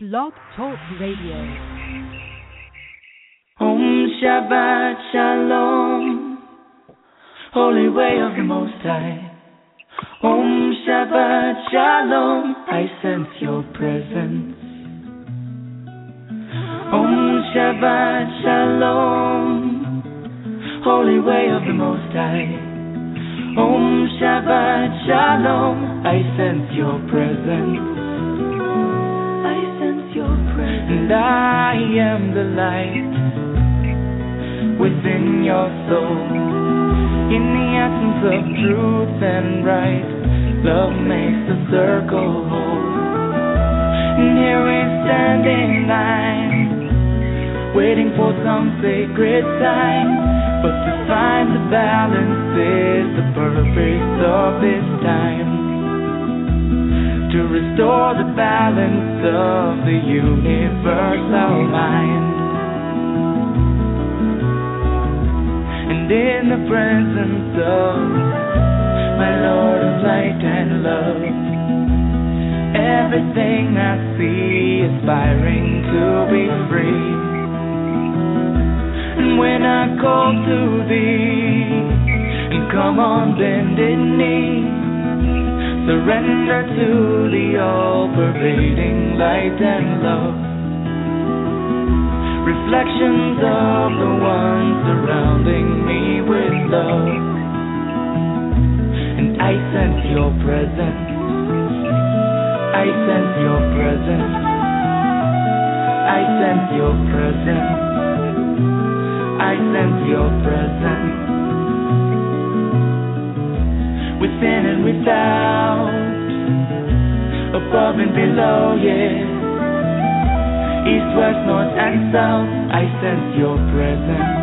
Blog Talk Radio. Om Shabbat Shalom, Holy Way of the Most High. Om Shabbat Shalom, I sense your presence. Om Shabbat Shalom, Holy Way of the Most High. Om Shabbat Shalom, I sense your presence. And I am the light within your soul. In the essence of truth and right, love makes the circle whole. And here we stand in line, waiting for some sacred sign. But to find the balance is the purpose of this time. To restore the balance of the universal mind. And in the presence of my Lord of light and love, everything I see aspiring to be free. And when I call to thee, and come on bended knee, surrender to the all-pervading light and love. Reflections of the one surrounding me with love. And I sense your presence. I sense your presence. I sense your presence. I sense your presence. Within and without, above and below, yeah. East, west, north, and south, I sense your presence.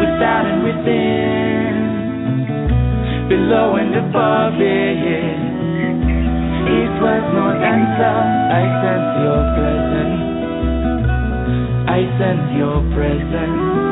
Without and within, below and above, yeah, yeah. East, west, north, and south, I sense your presence. I sense your presence.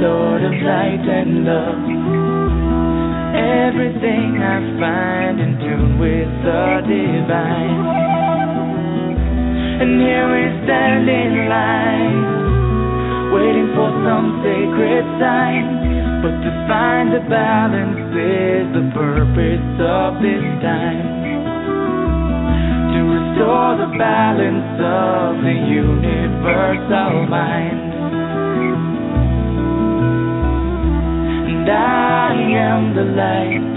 Lord of light and love, everything I find in tune with the divine. And here we stand in line, waiting for some sacred sign. But to find the balance is the purpose of this time to restore the balance of the universal mind. I am the light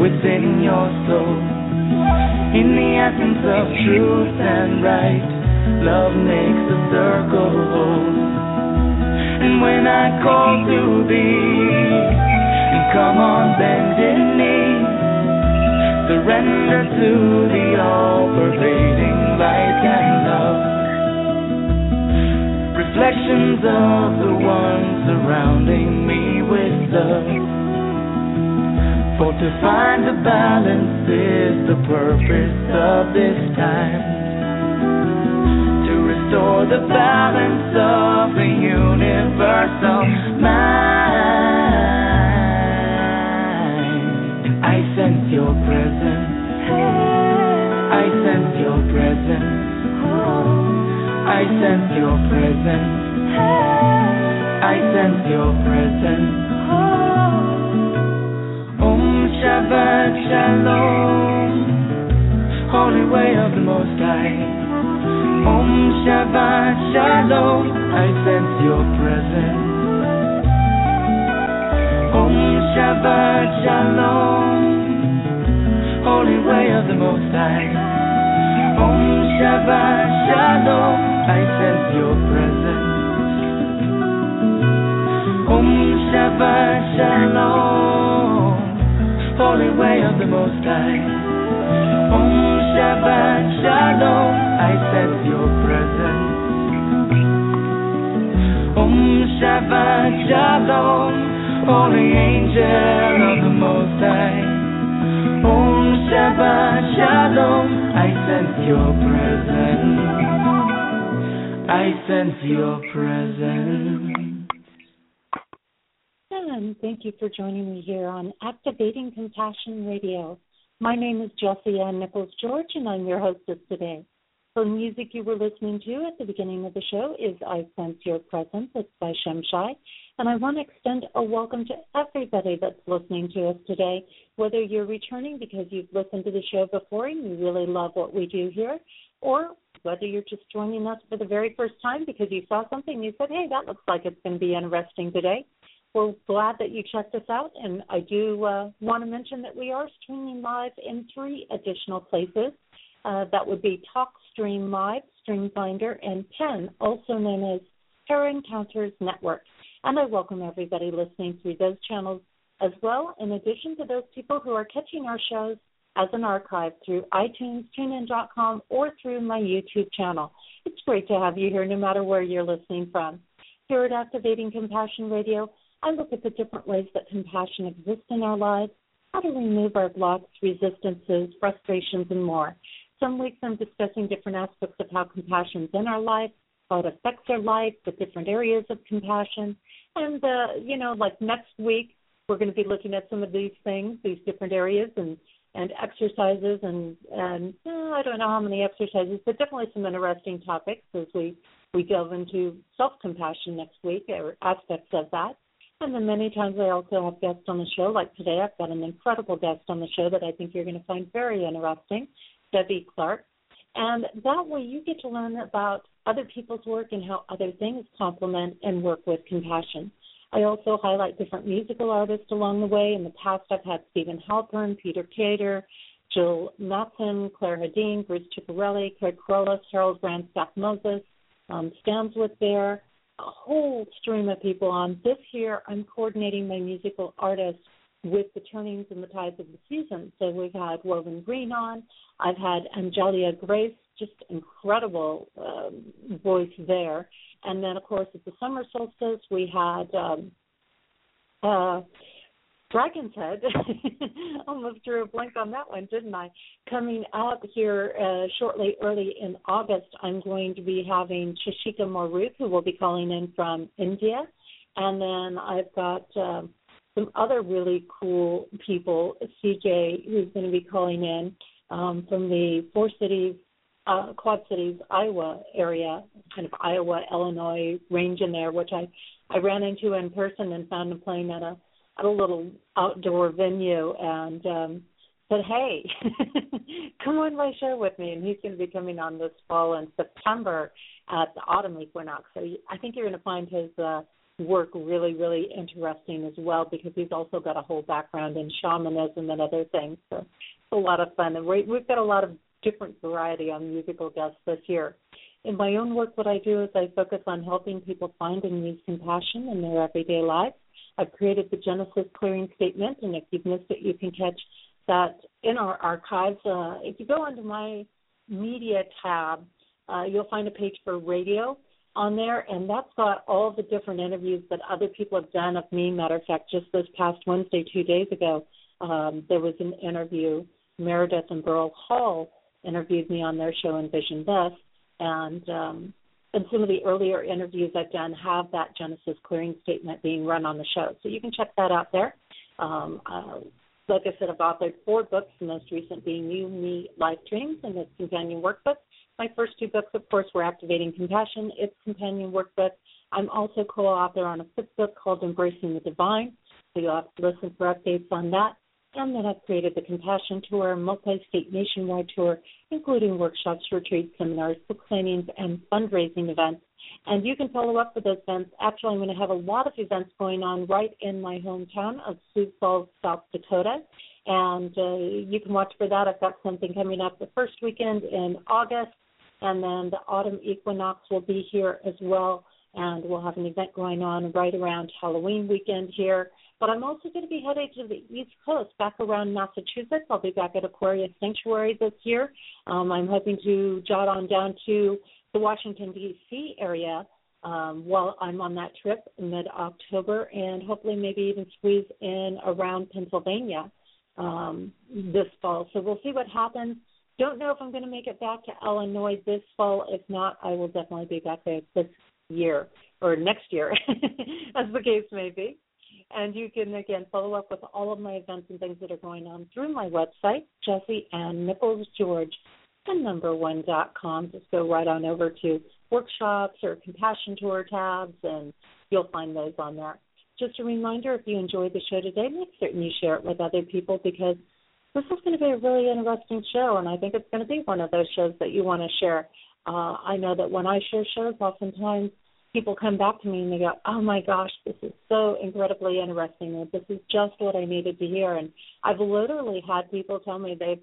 within your soul. In the essence of truth and right, love makes the circle whole. And when I call to thee, and come on bended knee, surrender to the all-pervading light and of the one surrounding me with love. For to find the balance is the purpose of this time. To restore the balance of the universal mind. I sense your presence. I sense your presence. I sense your presence. I sense your presence. Oh, Om Shabbat Shalom, Holy Way of the Most High. Om Shabbat Shalom, I sense your presence. Om Shabbat Shalom, Holy Way of the Most High. Om Shabbat Shalom, I sense your presence. Om Shabbat Shalom, Holy Way of the Most High. Om Shabbat Shalom, I sense your presence. Om Shabbat Shalom, holy angel of the Most High. Om Shabbat Shalom, I sense your presence. I sense your presence. And thank you for joining me here on Activating Compassion Radio. My name is Jesse Ann Nichols George, and I'm your hostess today. The music you were listening to at the beginning of the show is I Sense Your Presence. It's by Shimshai. And I want to extend a welcome to everybody that's listening to us today, whether you're returning because you've listened to the show before and you really love what we do here, or whether you're just joining us for the very first time because you saw something and you said, hey, that looks like it's going to be interesting today. We're glad that you checked us out, and I do uh, want to mention that we are streaming live in three additional places. Uh, that would be TalkStream Live, StreamFinder, and PEN, also known as Terra Encounters Network. And I welcome everybody listening through those channels as well, in addition to those people who are catching our shows as an archive through iTunes, TuneIn.com, or through my YouTube channel. It's great to have you here no matter where you're listening from. Here at Activating Compassion Radio, I look at the different ways that compassion exists in our lives, how to remove our blocks, resistances, frustrations, and more. Some weeks I'm discussing different aspects of how compassion is in our life, how it affects our life, the different areas of compassion. And, uh, you know, like next week, we're going to be looking at some of these things, these different areas, and and exercises and and uh, I don't know how many exercises, but definitely some interesting topics as we we delve into self compassion next week or aspects of that. And then many times I also have guests on the show. Like today, I've got an incredible guest on the show that I think you're going to find very interesting, Debbie Clark. And that way you get to learn about other people's work and how other things complement and work with compassion. I also highlight different musical artists along the way. In the past, I've had Steven Halpern, Peter Kater, Jill Mattson, Clare Hedin, Bruce Ciccarelli, Craig Corollas, Harold Grandstaff Moses, um, with Bear, a whole stream of people on. This year, I'm coordinating my musical artists with the turnings and the tides of the season. So we've had Woven Green on. I've had Angelia Grace, just incredible um, voice there. And then, of course, at the summer solstice, we had um, uh, Dragon's Head. Almost drew a blank on that one, didn't I? Coming up here uh, shortly, early in August, I'm going to be having Shashika Moruth, who will be calling in from India. And then I've got um, some other really cool people, CJ, who's going to be calling in um, from the Four Cities, uh, Quad Cities, Iowa area, kind of Iowa, Illinois range in there, which I, I ran into in person and found him playing at a at a little outdoor venue and um said, Hey, come on my show with me and he's gonna be coming on this fall in September at the autumn equinox. So I think you're gonna find his uh work really, really interesting as well because he's also got a whole background in shamanism and other things. So it's a lot of fun. And we've got a lot of different variety on musical guests this year. In my own work, what I do is I focus on helping people find and use compassion in their everyday lives I've created the Genesis Clearing Statement, and if you've missed it, you can catch that in our archives. Uh, if you go under my media tab, uh, you'll find a page for radio on there, and that's got all the different interviews that other people have done of me. Matter of fact, just this past Wednesday, two days ago, um, there was an interview. Meredith and Burl Hall interviewed me on their show Envision This, and um, and some of the earlier interviews I've done have that Genesis clearing statement being run on the show. So you can check that out there. Um, uh, like I said, I've authored four books, the most recent being You, Me, Life Dreams, and its companion workbook. My first two books, of course, were Activating Compassion, its companion workbook. I'm also co-author on a fifth book called Embracing the Divine, so you'll have to listen for updates on that and then I've created the Compassion Tour, multi-state nationwide tour, including workshops, retreats, seminars, book signings, and fundraising events. And you can follow up with those events. Actually, I'm going to have a lot of events going on right in my hometown of Sioux Falls, South Dakota. And uh, you can watch for that. I've got something coming up the first weekend in August, and then the autumn equinox will be here as well. And we'll have an event going on right around Halloween weekend here But I'm also going to be headed to the East Coast, back around Massachusetts. I'll be back at Aquarius Sanctuary this year. Um, I'm hoping to jot on down to the Washington, D.C. area um, while I'm on that trip in mid October, and hopefully maybe even squeeze in around Pennsylvania um, this fall. So we'll see what happens. Don't know if I'm going to make it back to Illinois this fall. If not, I will definitely be back there this year or next year, as the case may be. And you can again follow up with all of my events and things that are going on through my website, Jesse the number one dot com. Just go right on over to workshops or compassion tour tabs, and you'll find those on there. Just a reminder: if you enjoyed the show today, make certain you share it with other people because this is going to be a really interesting show, and I think it's going to be one of those shows that you want to share. Uh, I know that when I share shows, oftentimes people come back to me and they go, "Oh my gosh, this is so incredibly interesting. And this is just what I needed to hear." And I've literally had people tell me they,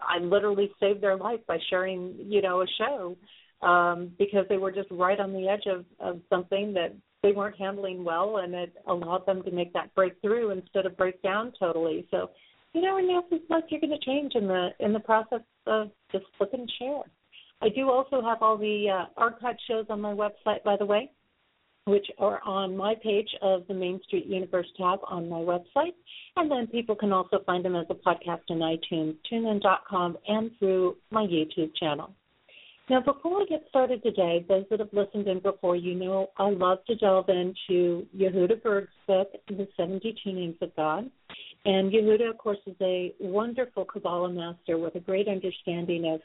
I literally saved their life by sharing, you know, a show um, because they were just right on the edge of of something that they weren't handling well, and it allowed them to make that breakthrough instead of break down totally. So, you never know if it's like you're going to change in the in the process of just flip and share. I do also have all the uh, archive shows on my website, by the way, which are on my page of the Main Street Universe tab on my website. And then people can also find them as a podcast in iTunes, tunein.com, and through my YouTube channel. Now, before we get started today, those that have listened in before, you know I love to delve into Yehuda Berg's book, The 72 Names of God. And Yehuda, of course, is a wonderful Kabbalah master with a great understanding of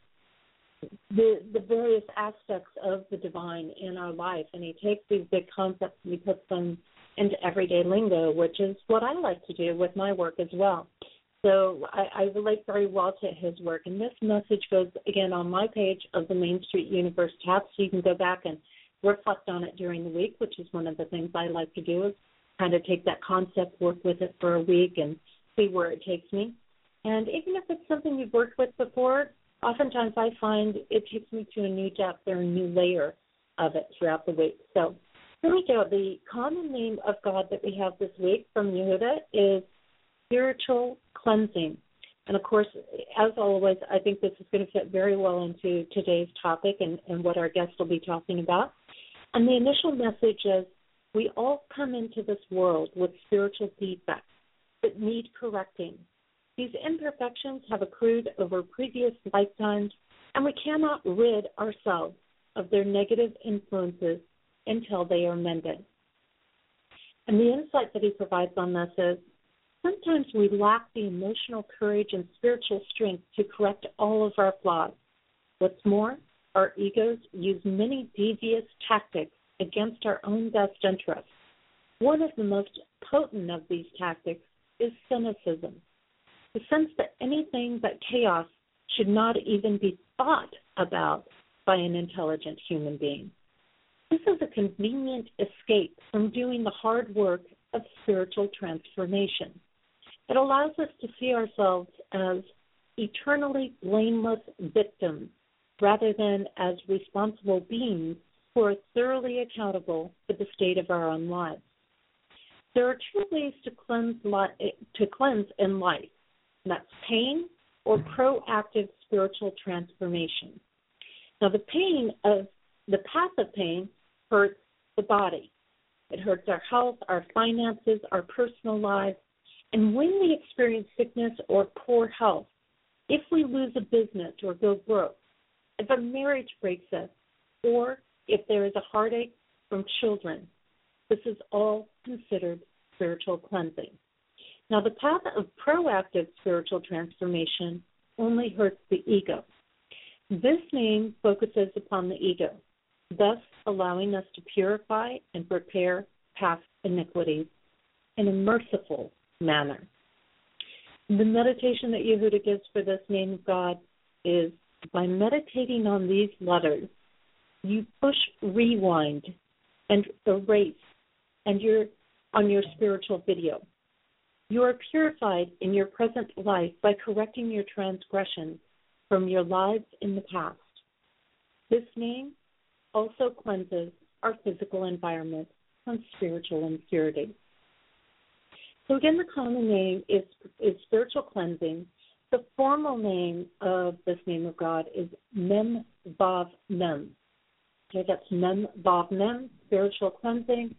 the the various aspects of the divine in our life, and he takes these big concepts and he puts them into everyday lingo, which is what I like to do with my work as well. So I, I relate very well to his work, and this message goes again on my page of the Main Street Universe tab, so you can go back and reflect on it during the week, which is one of the things I like to do is kind of take that concept, work with it for a week, and see where it takes me. And even if it's something you've worked with before, oftentimes I find it takes me to a new depth or a new layer of it throughout the week. So here we go. The common name of God that we have this week from Yehuda is spiritual cleansing. And of course, as always, I think this is going to fit very well into today's topic and, and what our guests will be talking about. And the initial message is we all come into this world with spiritual defects that need correcting. These imperfections have accrued over previous lifetimes, and we cannot rid ourselves of their negative influences until they are mended. And the insight that he provides on this is sometimes we lack the emotional courage and spiritual strength to correct all of our flaws. What's more, our egos use many devious tactics against our own best interests. One of the most potent of these tactics is cynicism the sense that anything but chaos should not even be thought about by an intelligent human being. This is a convenient escape from doing the hard work of spiritual transformation. It allows us to see ourselves as eternally blameless victims rather than as responsible beings who are thoroughly accountable for the state of our own lives. There are two ways to cleanse, to cleanse in life that's pain or proactive spiritual transformation. Now, the pain of the path of pain hurts the body. It hurts our health, our finances, our personal lives. And when we experience sickness or poor health, if we lose a business or go broke, if a marriage breaks up, or if there is a heartache from children, this is all considered spiritual cleansing. Now, the path of proactive spiritual transformation only hurts the ego. This name focuses upon the ego, thus allowing us to purify and repair past iniquities in a merciful manner. The meditation that Yehuda gives for this name of God is by meditating on these letters, you push rewind and erase and you're on your spiritual video. You are purified in your present life by correcting your transgressions from your lives in the past. This name also cleanses our physical environment from spiritual impurity. So again, the common name is is spiritual cleansing. The formal name of this name of God is Mem Vav Mem. Okay, that's Mem Vav Mem, spiritual cleansing.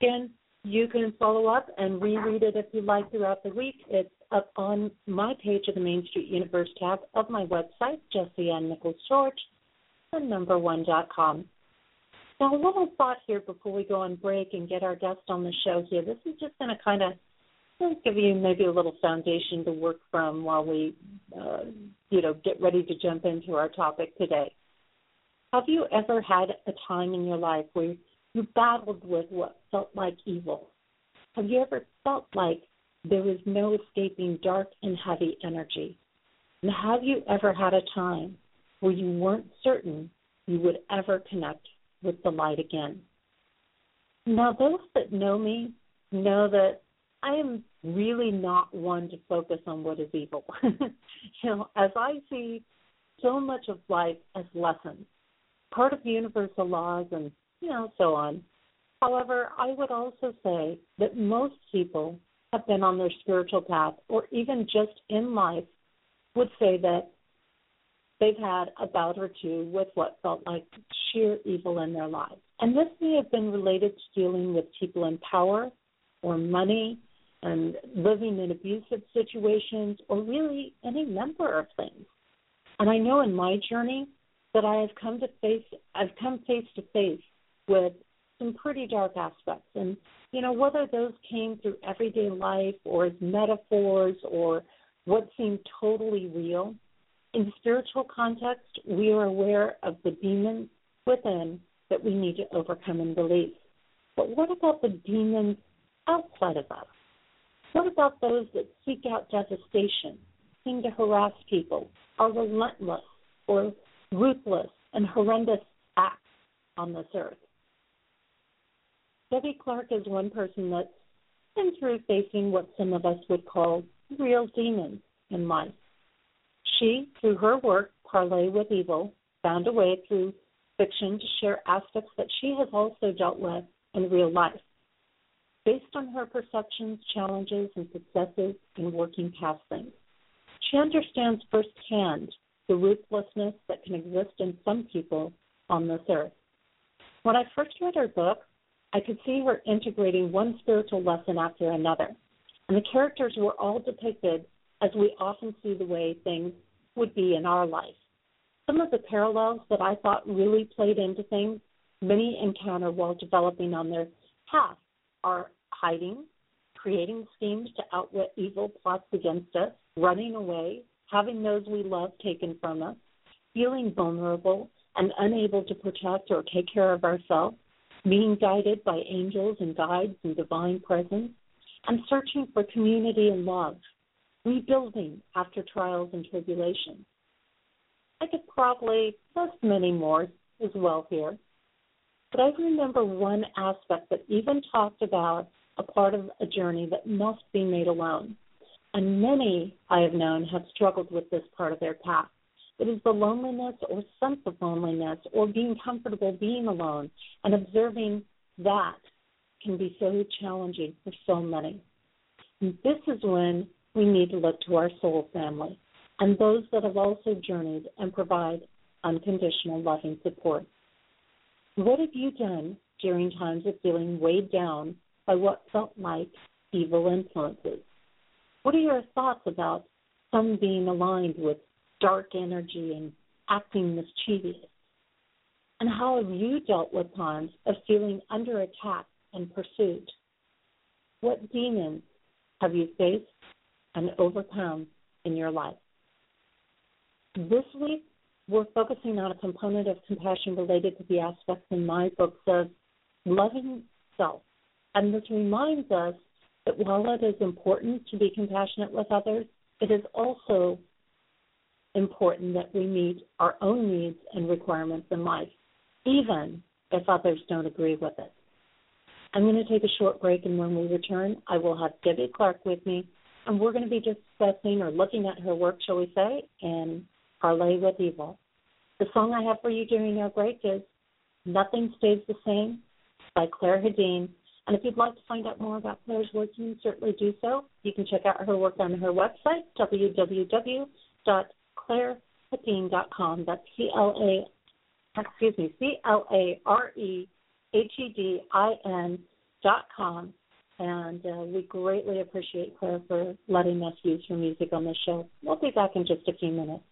Again, you can follow up and reread it if you like throughout the week. It's up on my page of the Main Street Universe tab of my website, Jesse Ann Nichols George, and number one dot com. Now, a little thought here before we go on break and get our guest on the show here. This is just going to kind of give you maybe a little foundation to work from while we, uh, you know, get ready to jump into our topic today. Have you ever had a time in your life where you battled with what felt like evil? Have you ever felt like there was no escaping dark and heavy energy? And have you ever had a time where you weren't certain you would ever connect with the light again? Now, those that know me know that I am really not one to focus on what is evil. you know, as I see so much of life as lessons, part of universal laws and, you know, so on. However, I would also say that most people have been on their spiritual path or even just in life would say that they've had a bout or two with what felt like sheer evil in their lives. And this may have been related to dealing with people in power or money and living in abusive situations or really any number of things. And I know in my journey that I have come to face I've come face to face with some pretty dark aspects. And you know whether those came through everyday life or as metaphors or what seemed totally real in spiritual context we are aware of the demons within that we need to overcome and release. But what about the demons outside of us? What about those that seek out devastation, seem to harass people, are relentless or ruthless and horrendous acts on this earth? Debbie Clark is one person that's been through facing what some of us would call real demons in life. She, through her work, Parley with Evil, found a way through fiction to share aspects that she has also dealt with in real life based on her perceptions, challenges, and successes in working past things. She understands firsthand the ruthlessness that can exist in some people on this earth. When I first read her book, I could see her integrating one spiritual lesson after another, and the characters were all depicted as we often see the way things would be in our life. Some of the parallels that I thought really played into things many encounter while developing on their path are hiding, creating schemes to outwit evil plots against us, running away, having those we love taken from us, feeling vulnerable and unable to protect or take care of ourselves, being guided by angels and guides and divine presence, and searching for community and love, rebuilding after trials and tribulations. I could probably list many more as well here. But I remember one aspect that even talked about a part of a journey that must be made alone. And many I have known have struggled with this part of their path. It is the loneliness or sense of loneliness or being comfortable being alone and observing that can be so challenging for so many. And this is when we need to look to our soul family and those that have also journeyed and provide unconditional loving support. What have you done during times of feeling weighed down by what felt like evil influences? What are your thoughts about some being aligned with dark energy and acting mischievous? And how have you dealt with times of feeling under attack and pursuit? What demons have you faced and overcome in your life? This week, we're focusing on a component of compassion related to the aspects in my book of loving self. And this reminds us that while it is important to be compassionate with others, it is also important that we meet our own needs and requirements in life, even if others don't agree with it. I'm going to take a short break, and when we return, I will have Debbie Clark with me, and we're going to be discussing or looking at her work, shall we say, and Parley with Evil. The song I have for you during our break is Nothing Stays the Same by Clare Hedin, And if you'd like to find out more about Clare's work, you can certainly do so. You can check out her work on her website, www.clarehedin.com. That's C L A excuse me, C L A R E H E D I N dot com. And uh, we greatly appreciate Clare for letting us use her music on the show. We'll be back in just a few minutes.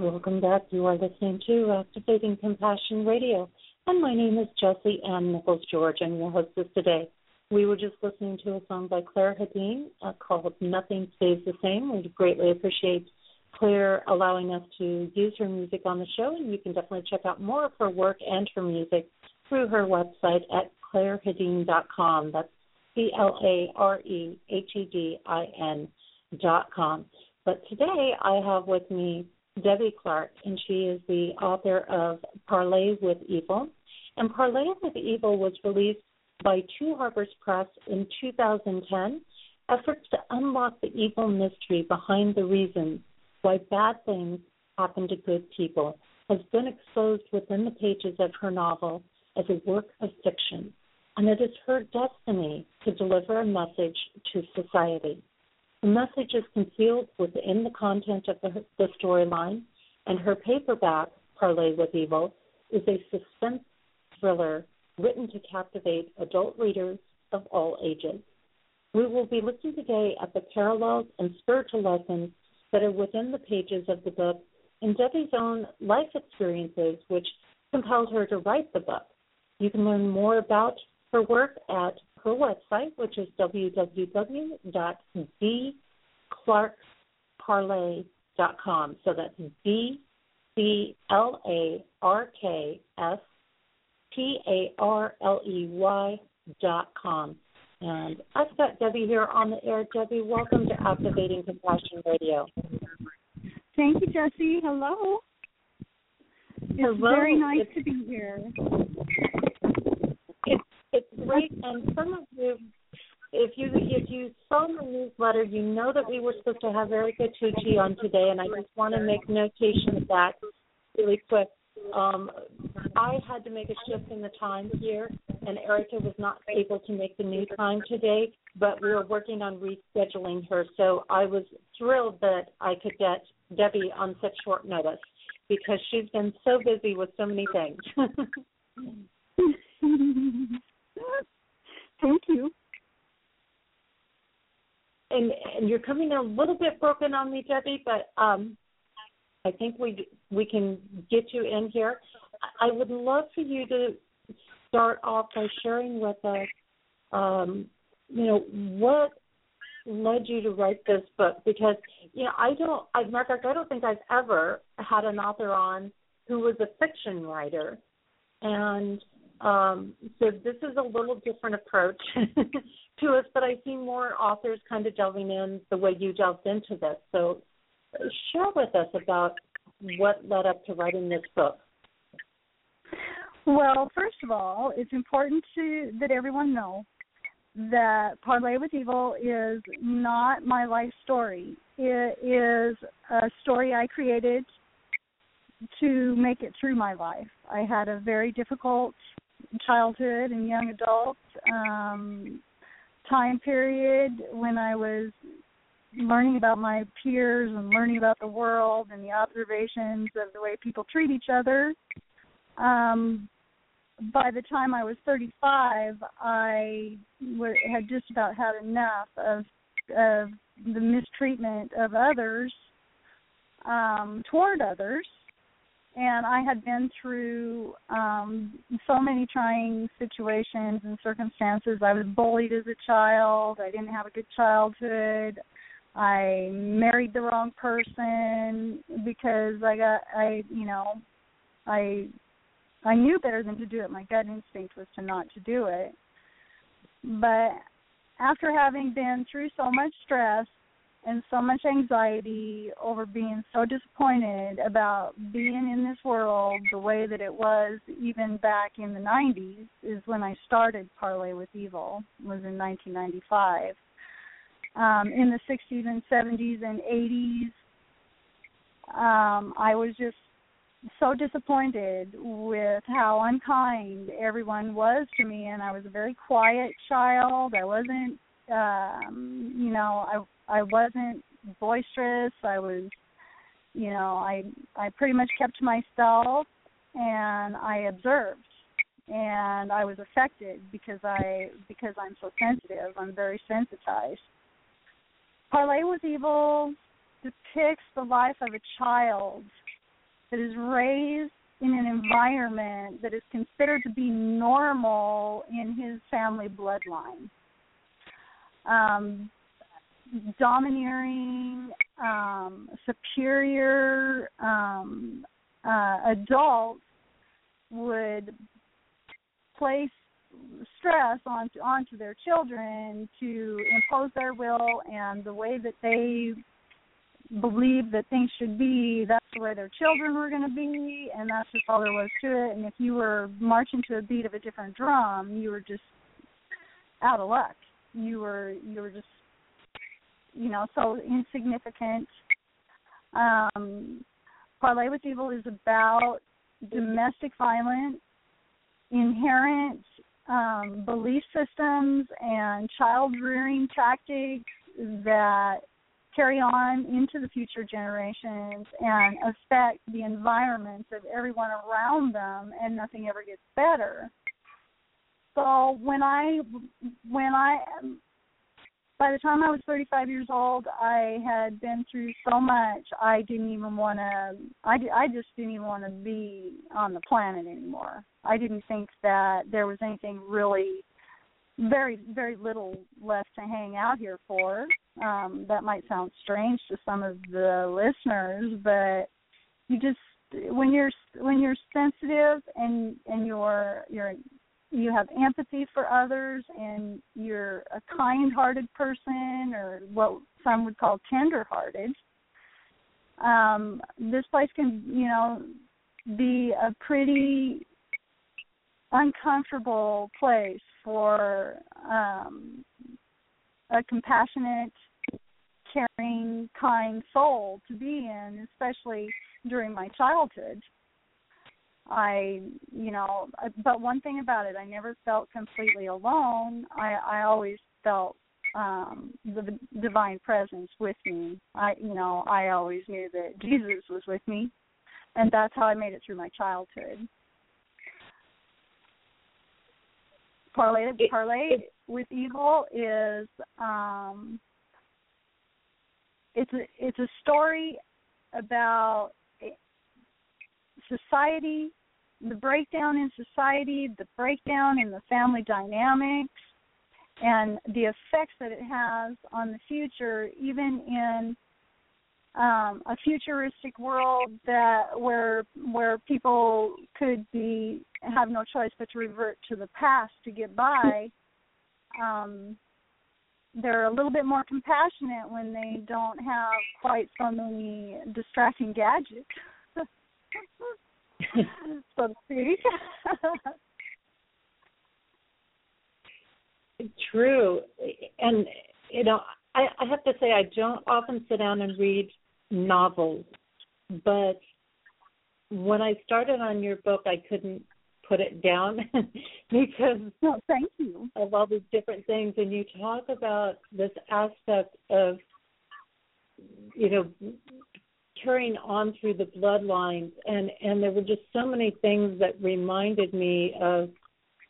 Welcome back. You are listening to Activating Compassion Radio, and my name is Jesse Ann Nichols George. I'm your hostess today. We were just listening to a song by Clare Hedin uh, called Nothing Stays the Same. We greatly appreciate Clare allowing us to use her music on the show, and you can definitely check out more of her work and her music through her website at clarehedin.com. That's C L A R E H E D I N dot com. But today I have with me Debbie Clark, and she is the author of Parley with Evil. And Parley with Evil was released by Two Harbors Press in 2010. Efforts to unlock the evil mystery behind the reasons why bad things happen to good people has been exposed within the pages of her novel as a work of fiction, and it is her destiny to deliver a message to society. The message is concealed within the content of the, the storyline, and her paperback, Parley with Evil, is a suspense thriller written to captivate adult readers of all ages. We will be looking today at the parallels and spiritual lessons that are within the pages of the book and Debbie's own life experiences, which compelled her to write the book. You can learn more about her work at her website, which is www.dclarksparley.com. So that's B C L A R K S P A R L E Y dot com. And I've got Debbie here on the air. Debbie, welcome to Activating Compassion Radio. Thank you, Jesse. Hello. It's Hello. very nice It's- to be here. It's great, and some of you, if you if you saw the newsletter, you know that we were supposed to have Erica Tucci on today, and I just want to make notation of that really quick. Um, I had to make a shift in the time here, and Erica was not able to make the new time today, but we were working on rescheduling her. So I was thrilled that I could get Debbie on such short notice because she's been so busy with so many things. Thank you. and and you're coming a little bit broken on me, Debbie, but um, I think we we can get you in here. I would love for you to start off by sharing with us, um, you know, what led you to write this book because you know I don't, I, fact, I don't think I've ever had an author on who was a fiction writer, and um, so this is a little different approach to us, but I see more authors kind of delving in the way you delved into this. So share with us about what led up to writing this book. Well, first of all, it's important to that everyone know that Parley with Evil is not my life story. It is a story I created to make it through my life. I had a very difficult childhood and young adult um time period when I was learning about my peers and learning about the world and the observations of the way people treat each other. Um, by the time I was 35, I w- had just about had enough of of the mistreatment of others um, toward others, and I had been through um, so many trying situations and circumstances. I was bullied as a child. I didn't have a good childhood. I married the wrong person because I got I you know I I knew better than to do it. My gut instinct was to not to do it. But after having been through so much stress and so much anxiety over being so disappointed about being in this world the way that it was even back in the 90s is when I started Parley with Evil was in 1995. Um, in the 60s and 70s and 80s, um, I was just so disappointed with how unkind everyone was to me and I was a very quiet child. I wasn't um you know, I I wasn't boisterous. I was you know, I I pretty much kept to myself and I observed and I was affected because I because I'm so sensitive. I'm very sensitized. Parley with Evil depicts the life of a child that is raised in an environment that is considered to be normal in his family bloodline. Um, domineering, um, superior um, uh, adults would place stress onto onto their children to impose their will and the way that they believe that things should be that's the way their children were going to be and that's just all there was to it. And if you were marching to a beat of a different drum you were just out of luck you were you were just you know so insignificant. Um parley with evil is about domestic violence inherent um, belief systems and child rearing tactics that carry on into the future generations and affect the environments of everyone around them and nothing ever gets better so when i when i by the time i was 35 years old i had been through so much i didn't even want to i i just didn't even want to be on the planet anymore. I didn't think that there was anything really very very little left to hang out here for. Um, that might sound strange to some of the listeners, but you just when you're when you're sensitive and and you're you're you have empathy for others and you're a kind-hearted person or what some would call tender-hearted um this place can you know be a pretty uncomfortable place for um a compassionate caring, kind soul to be in, especially during my childhood. I, you know, but one thing about it, I never felt completely alone. I, I always felt um the divine presence with me. I, you know, I always knew that Jesus was with me, and that's how I made it through my childhood. Parley, parley with evil is um it's a it's a story about society, the breakdown in society, the breakdown in the family dynamics, and the effects that it has on the future, even in um, a futuristic world that where where people could be have no choice but to revert to the past to get by. Um, they're a little bit more compassionate when they don't have quite so many distracting gadgets, so to speak. True, and you know, I, I have to say I don't often sit down and read novels, but when I started on your book, I couldn't put it down because no, thank you. of all these different things and you talk about this aspect of you know carrying on through the bloodlines and and there were just so many things that reminded me of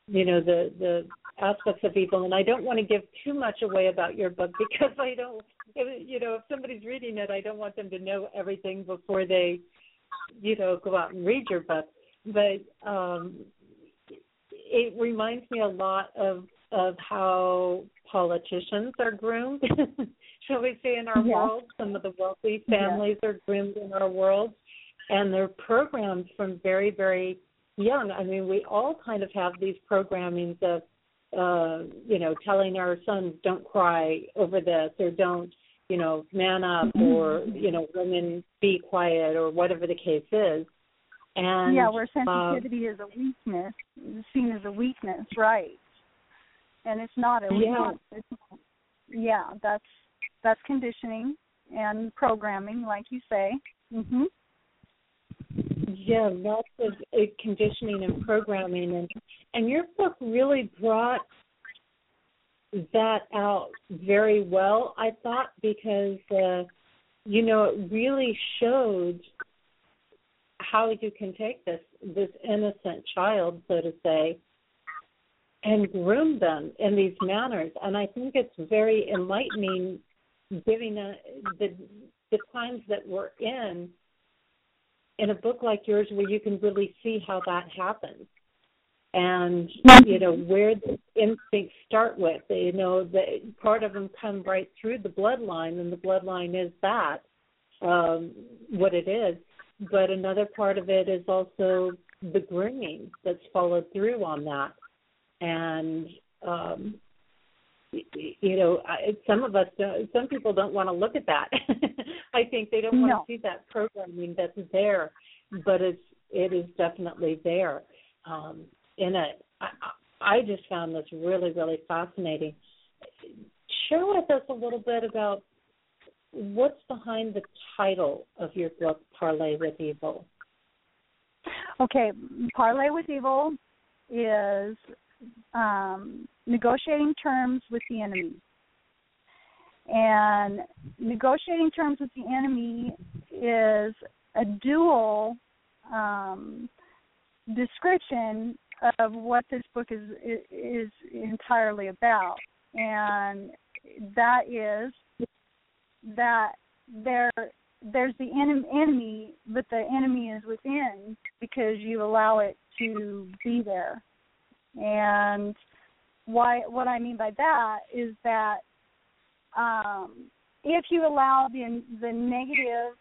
you know the the aspects of evil. And I don't want to give too much away about your book because I don't you know if somebody's reading it I don't want them to know everything before they you know go out and read your book. But um, it reminds me a lot of of how politicians are groomed, shall we say, in our world. Some of the wealthy families are groomed in our world, and they're programmed from very, very young. I mean, we all kind of have these programmings of, uh, you know, telling our sons don't cry over this or don't, you know, man up mm-hmm. or you know, women be quiet or whatever the case is. And yeah, where sensitivity uh, is a weakness, seen as a weakness, right? And it's not a yeah. weakness. It's, yeah, that's that's conditioning and programming, like you say. Mhm. Yeah, lots of uh, conditioning and programming, and and your book really brought that out very well. I thought because uh, you know it really showed how you can take this this innocent child, so to say, and groom them in these manners. And I think it's very enlightening, giving a, the the times that we're in. in a book like yours where you can really see how that happens and you know where the instincts start with you know the part of them come right through the bloodline and the bloodline is that um what it is but another part of it is also the grooming that's followed through on that and um you know I, some of us don't, some people don't want to look at that i think they don't want no. to see that programming that's there but it's it is definitely there um in it. I, I just found this really, really fascinating. Share with us a little bit about what's behind the title of your book, Parley with Evil. Okay, Parley with Evil is um, negotiating terms with the enemy. And negotiating terms with the enemy is a dual um, description of what this book is is entirely about, and that is that there there's the enemy, but the enemy is within because you allow it to be there. And why what I mean by that is that um, if you allow the the negative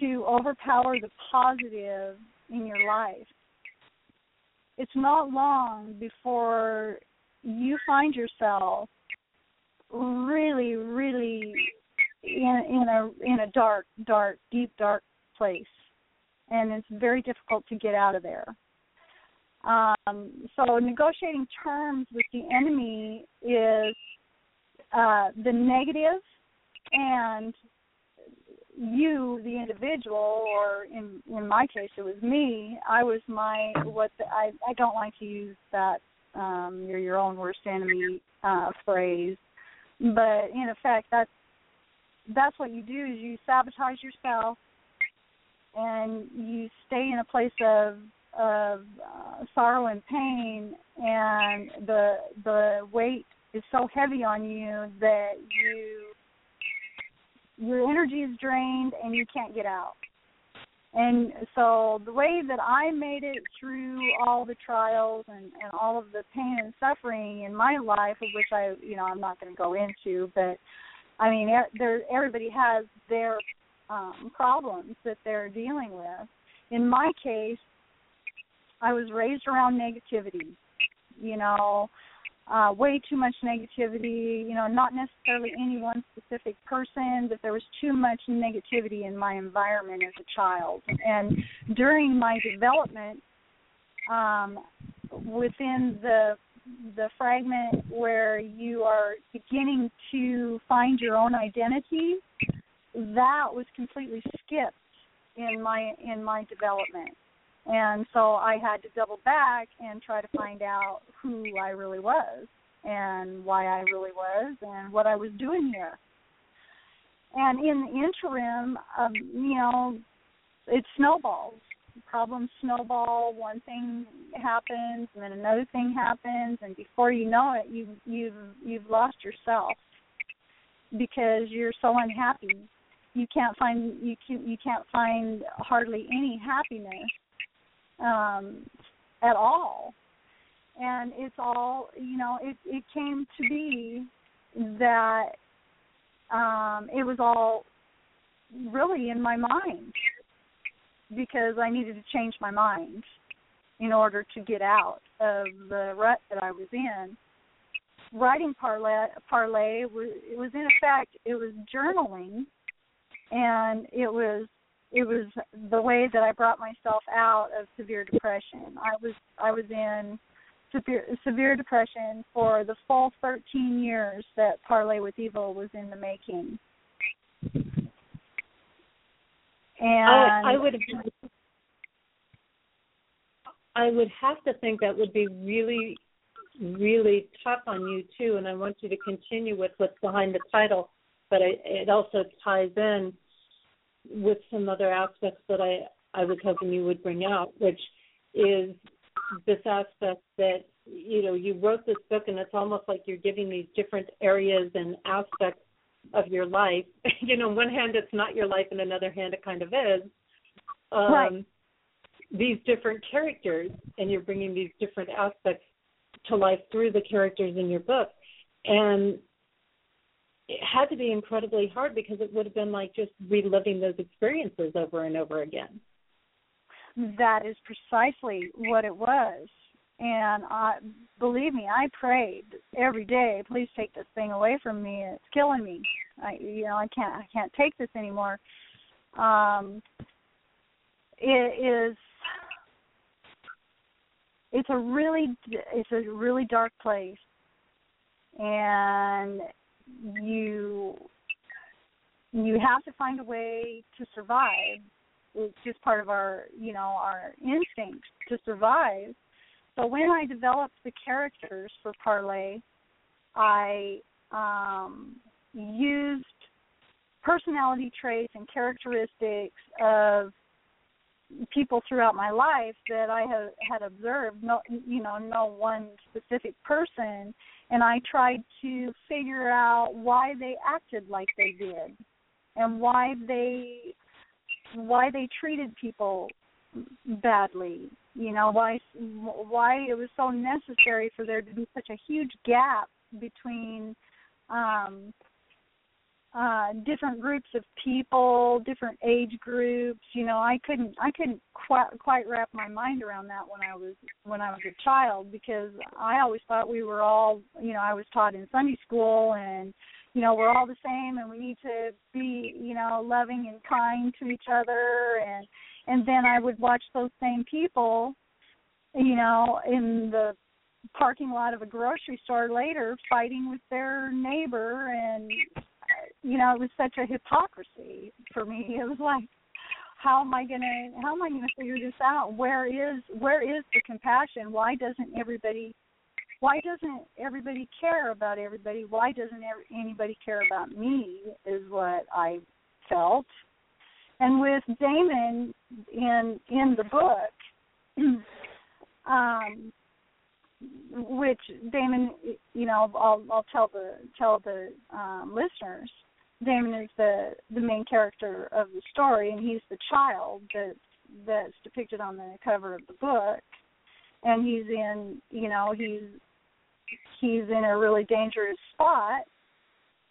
to overpower the positive in your life, it's not long before you find yourself really, really in in a in a dark, dark, deep, dark place, and it's very difficult to get out of there. Um, so negotiating terms with the enemy is uh, the negative and you the individual or in in my case it was me. I was my what the, i i don't like to use that um you're your own worst enemy uh phrase. But in effect that's that's what you do is you sabotage yourself and you stay in a place of of uh, sorrow and pain and the the weight is so heavy on you that you your energy is drained and you can't get out. And so the way that I made it through all the trials and, and all of the pain and suffering in my life, of which I, you know, I'm not going to go into, but I mean, there everybody has their um, problems that they're dealing with. In my case, I was raised around negativity. You know, uh, way too much negativity, you know, not necessarily any one specific person, but there was too much negativity in my environment as a child. And during my development, um, within the the fragment where you are beginning to find your own identity, that was completely skipped in my in my development and so I had to double back and try to find out who I really was and why I really was and what I was doing here. And in the interim, um, you know, it snowballs. Problems snowball. One thing happens, and then another thing happens, and before you know it, you you've you've lost yourself because you're so unhappy. You can't find you can you can't find hardly any happiness um, at all. And it's all, you know, it, it came to be that um, it was all really in my mind because I needed to change my mind in order to get out of the rut that I was in. Writing parley, parley was, it was in effect it was journaling, and it was it was the way that I brought myself out of severe depression. I was I was in severe severe depression for the full 13 years that Parley with Evil was in the making. And I, I would I would have to think that would be really really tough on you too and I want you to continue with what's behind the title but it, it also ties in with some other aspects that I I was hoping you would bring out, which is this aspect that you know you wrote this book and it's almost like you're giving these different areas and aspects of your life. you know, on one hand it's not your life, and another hand it kind of is. um, Right. these different characters, and you're bringing these different aspects to life through the characters in your book, and it had to be incredibly hard because it would have been like just reliving those experiences over and over again. That is precisely what it was. And I believe me, I prayed every day, please take this thing away from me. It's killing me. I you know, I can't I can't take this anymore. Um it is it's a really it's a really dark place and you you have to find a way to survive. It's just part of our you know our instinct to survive. So when i developed the characters for parley i um used personality traits and characteristics of people throughout my life that I have had observed, no you know, no one specific person and I tried to figure out why they acted like they did and why they why they treated people badly you know why why it was so necessary for there to be such a huge gap between um uh different groups of people different age groups you know i couldn't i couldn't quite quite wrap my mind around that when i was when i was a child because i always thought we were all you know i was taught in sunday school and you know we're all the same and we need to be you know loving and kind to each other and and then i would watch those same people you know in the parking lot of a grocery store later fighting with their neighbor and you know, it was such a hypocrisy for me. It was like, how am I gonna how am I gonna figure this out? Where is where is the compassion? Why doesn't everybody why doesn't everybody care about everybody? Why doesn't anybody care about me? Is what I felt. And with Damon in in the book, um, which Damon, you know, I'll I'll tell the tell the um, listeners. Damon is the the main character of the story, and he's the child that that's depicted on the cover of the book. And he's in, you know, he's he's in a really dangerous spot,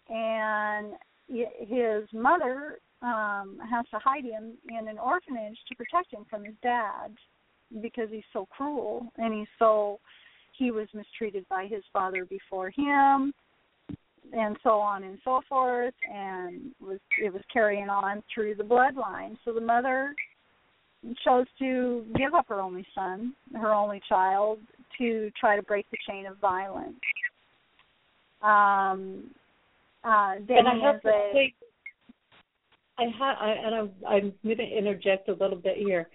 and his mother um has to hide him in an orphanage to protect him from his dad because he's so cruel and he's so he was mistreated by his father before him and so on and so forth and was it was carrying on through the bloodline so the mother chose to give up her only son her only child to try to break the chain of violence um uh and I have to say, I ha I, and I'm I'm going to interject a little bit here.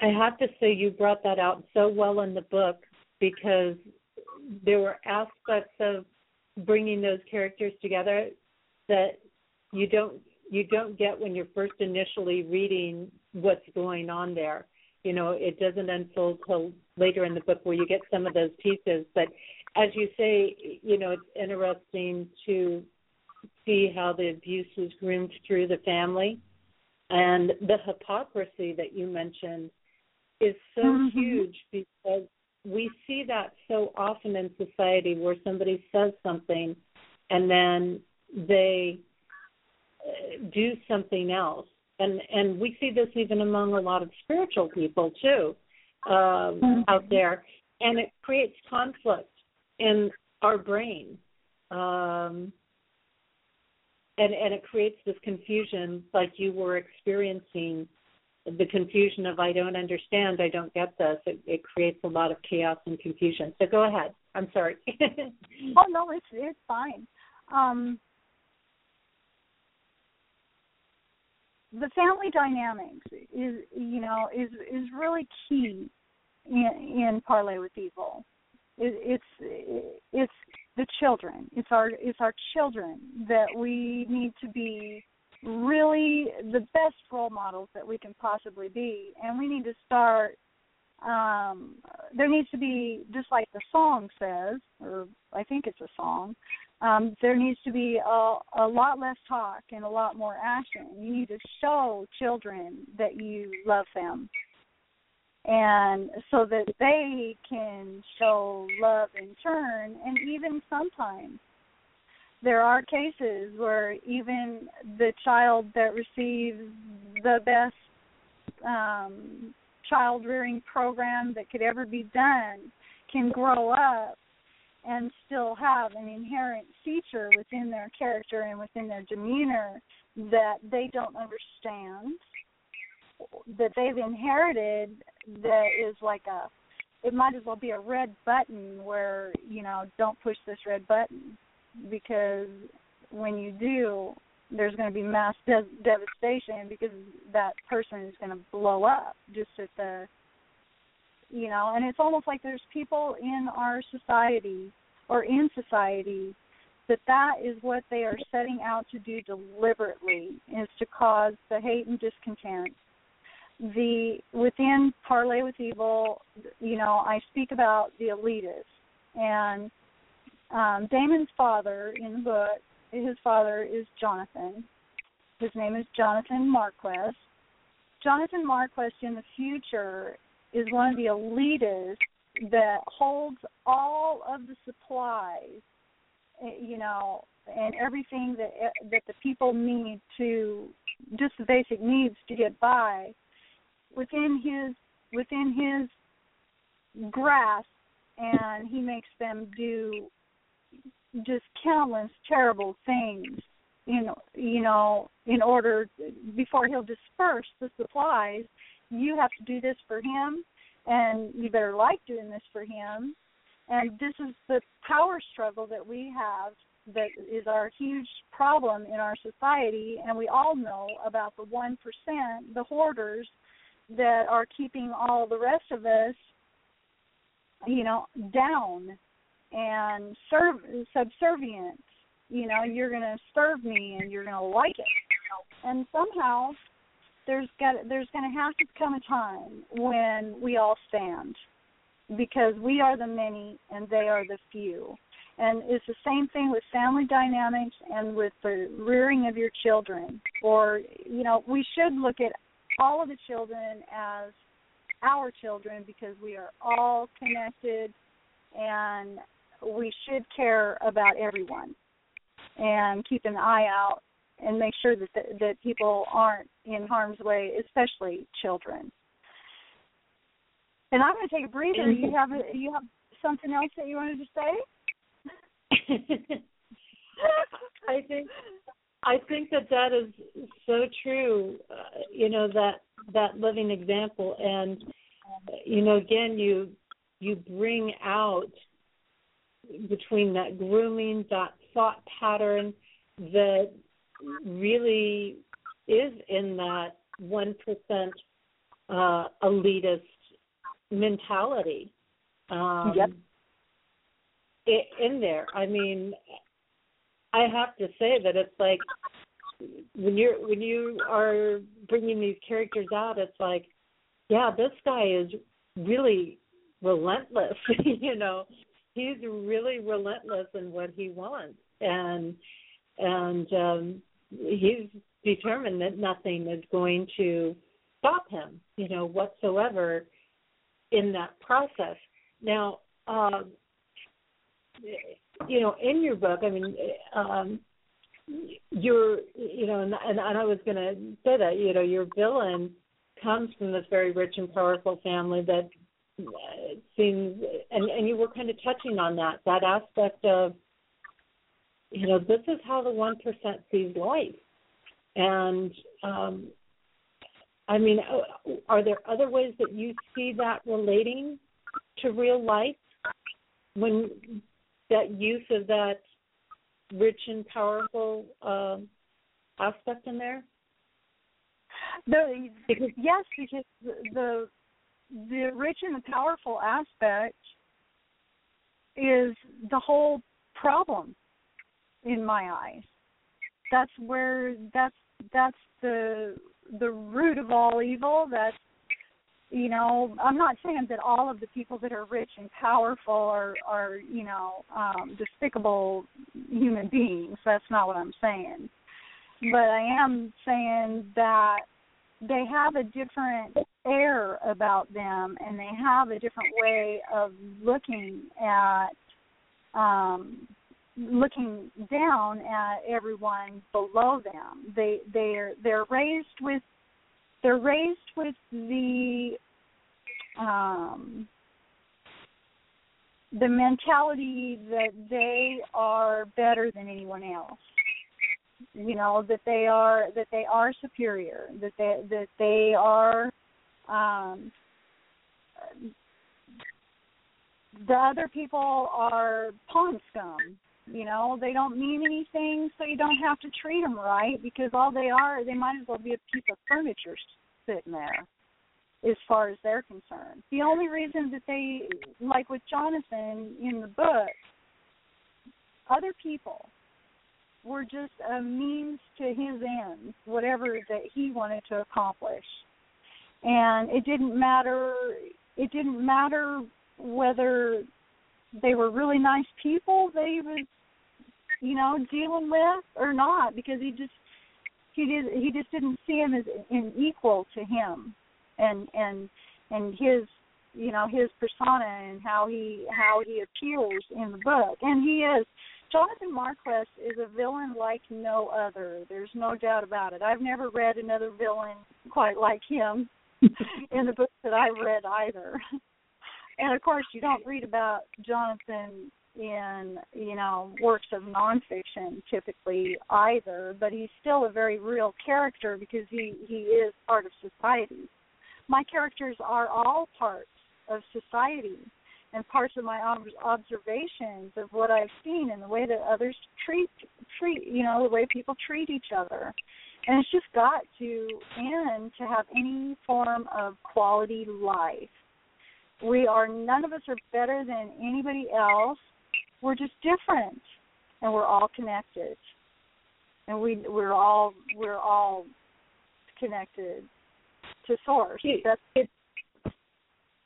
I have to say you brought that out so well in the book because there were aspects of bringing those characters together that you don't you don't get when you're first initially reading what's going on there. You know, it doesn't unfold till later in the book where you get some of those pieces. But as you say, you know, it's interesting to see how the abuse was groomed through the family and the hypocrisy that you mentioned is so mm-hmm. huge because we see that so often in society where somebody says something and then they uh, do something else and and we see this even among a lot of spiritual people too um mm-hmm. out there and it creates conflict in our brain um and and it creates this confusion like you were experiencing the confusion of I don't understand, I don't get this. It, it creates a lot of chaos and confusion. So go ahead. I'm sorry. oh no, it's it's fine. Um, the family dynamics is you know is is really key in, in parley with evil. It, it's it's the children. It's our it's our children that we need to be really the best role models that we can possibly be and we need to start um there needs to be just like the song says or i think it's a song um, there needs to be a, a lot less talk and a lot more action. You need to show children that you love them, and so that they can show love in turn. And even sometimes, there are cases where even the child that receives the best um, child rearing program that could ever be done can grow up and still have an inherent feature within their character and within their demeanor that they don't understand that they've inherited that is like a it might as well be a red button where you know don't push this red button because when you do there's going to be mass de- devastation because that person is going to blow up just at the you know and it's almost like there's people in our society or in society that that is what they are setting out to do deliberately is to cause the hate and discontent. The within parley with evil you know i speak about the elitists and um damon's father in the book his father is jonathan. His name is jonathan marquess jonathan marquess in the future is one of the elitists that holds all of the supplies, eh, you know, and everything that eh, that the people need to just the basic needs to get by within his within his grasp and he makes them do just countless terrible things you know you know in order before he'll disperse the supplies you have to do this for him and you better like doing this for him. And this is the power struggle that we have that is our huge problem in our society, and we all know about the one percent, the hoarders, that are keeping all the rest of us, you know, down and serve subservient. You know, you're going to serve me, and you're going to like it. And somehow there's got there's going to have to come a time when we all stand because we are the many and they are the few and it's the same thing with family dynamics and with the rearing of your children or you know we should look at all of the children as our children because we are all connected and we should care about everyone and keep an eye out and make sure that the, that people aren't in harm's way, especially children. And I'm going to take a breather. You have a, you have something else that you wanted to say? I think I think that that is so true. Uh, you know that that living example, and you know, again, you you bring out between that grooming, that thought pattern, that really is in that one percent uh, elitist mentality. Um, yep. in there, I mean, I have to say that it's like when you're when you are bringing these characters out, it's like, yeah, this guy is really relentless. you know, he's really relentless in what he wants, and and um, he's determined that nothing is going to stop him, you know, whatsoever in that process. Now, um, you know, in your book, I mean, um, you're, you know, and, and I was going to say that, you know, your villain comes from this very rich and powerful family that seems, and and you were kind of touching on that, that aspect of you know, this is how the one percent sees life. And um, I mean, uh, are there other ways that you see that relating to real life when that use of that rich and powerful uh, aspect in there? The, because, yes, because the the rich and the powerful aspect is the whole problem in my eyes. That's where that's that's the the root of all evil. That's you know, I'm not saying that all of the people that are rich and powerful are are you know um, despicable human beings. That's not what I'm saying. But I am saying that they have a different air about them, and they have a different way of looking at um, looking down at everyone below them. They they're they're raised with they're raised with the um the mentality that they are better than anyone else you know that they are that they are superior that they that they are um the other people are pawn scum you know? They don't mean anything so you don't have to treat them right because all they are they might as well be a piece of furniture sitting there as far as they're concerned. The only reason that they like with jonathan in the book other people were just a means to his ends whatever that he wanted to accomplish. And it didn't matter it didn't matter whether they were really nice people he was you know dealing with or not because he just he did he just didn't see him as an equal to him and and and his you know his persona and how he how he appears in the book. And he is Jonathan Marquess is a villain like no other. There's no doubt about it. I've never read another villain quite like him in the books that I've read either. And of course, you don't read about Jonathan in you know works of nonfiction typically either, but he's still a very real character because he he is part of society. My characters are all parts of society and parts of my ob- observations of what I've seen and the way that others treat treat you know the way people treat each other. And it's just got to end to have any form of quality life. We are none of us are better than anybody else. We're just different and we're all connected. And we we're all we're all connected to source. That's it's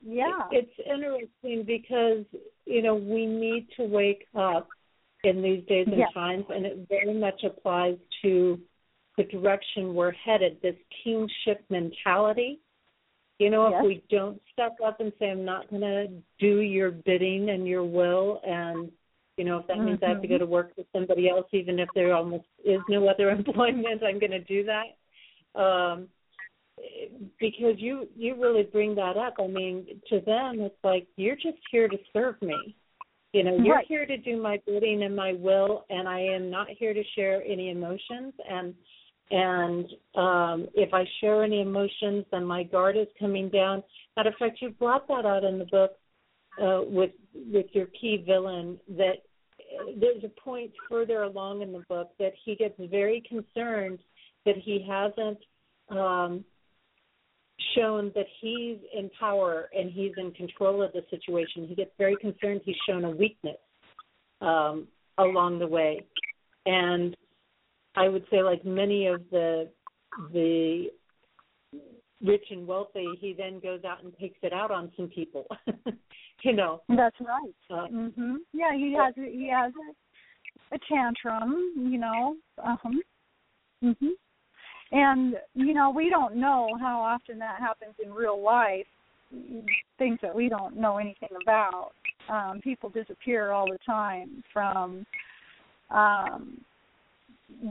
yeah it's interesting because you know we need to wake up in these days and Yes. times and it very much applies to the direction we're headed this kingship mentality you know Yes. if we don't step up and say i'm not going to do your bidding and your will and you know if that means i have to go Mhm. to work for somebody else even if there almost is no other employment i'm going to do that um because you you really bring that up. I mean to them it's like you're just here to serve me. You know you're Right. here to do my bidding and my will and i am not here to share any emotions. And and um if i share any emotions then my guard is coming down. Matter of fact you brought that out in the book uh with with your key villain that there's a point further along in the book that he gets very concerned that he hasn't um shown that he's in power and he's in control of the situation. He gets very concerned he's shown a weakness um, along the way. And I would say like many of the the rich and wealthy, he then goes out and takes it out on some people. you know. that's right Uh, mhm yeah he has he has a, a tantrum you know um mhm and you know we don't know how often that happens in real life things that we don't know anything about. Um people disappear all the time from um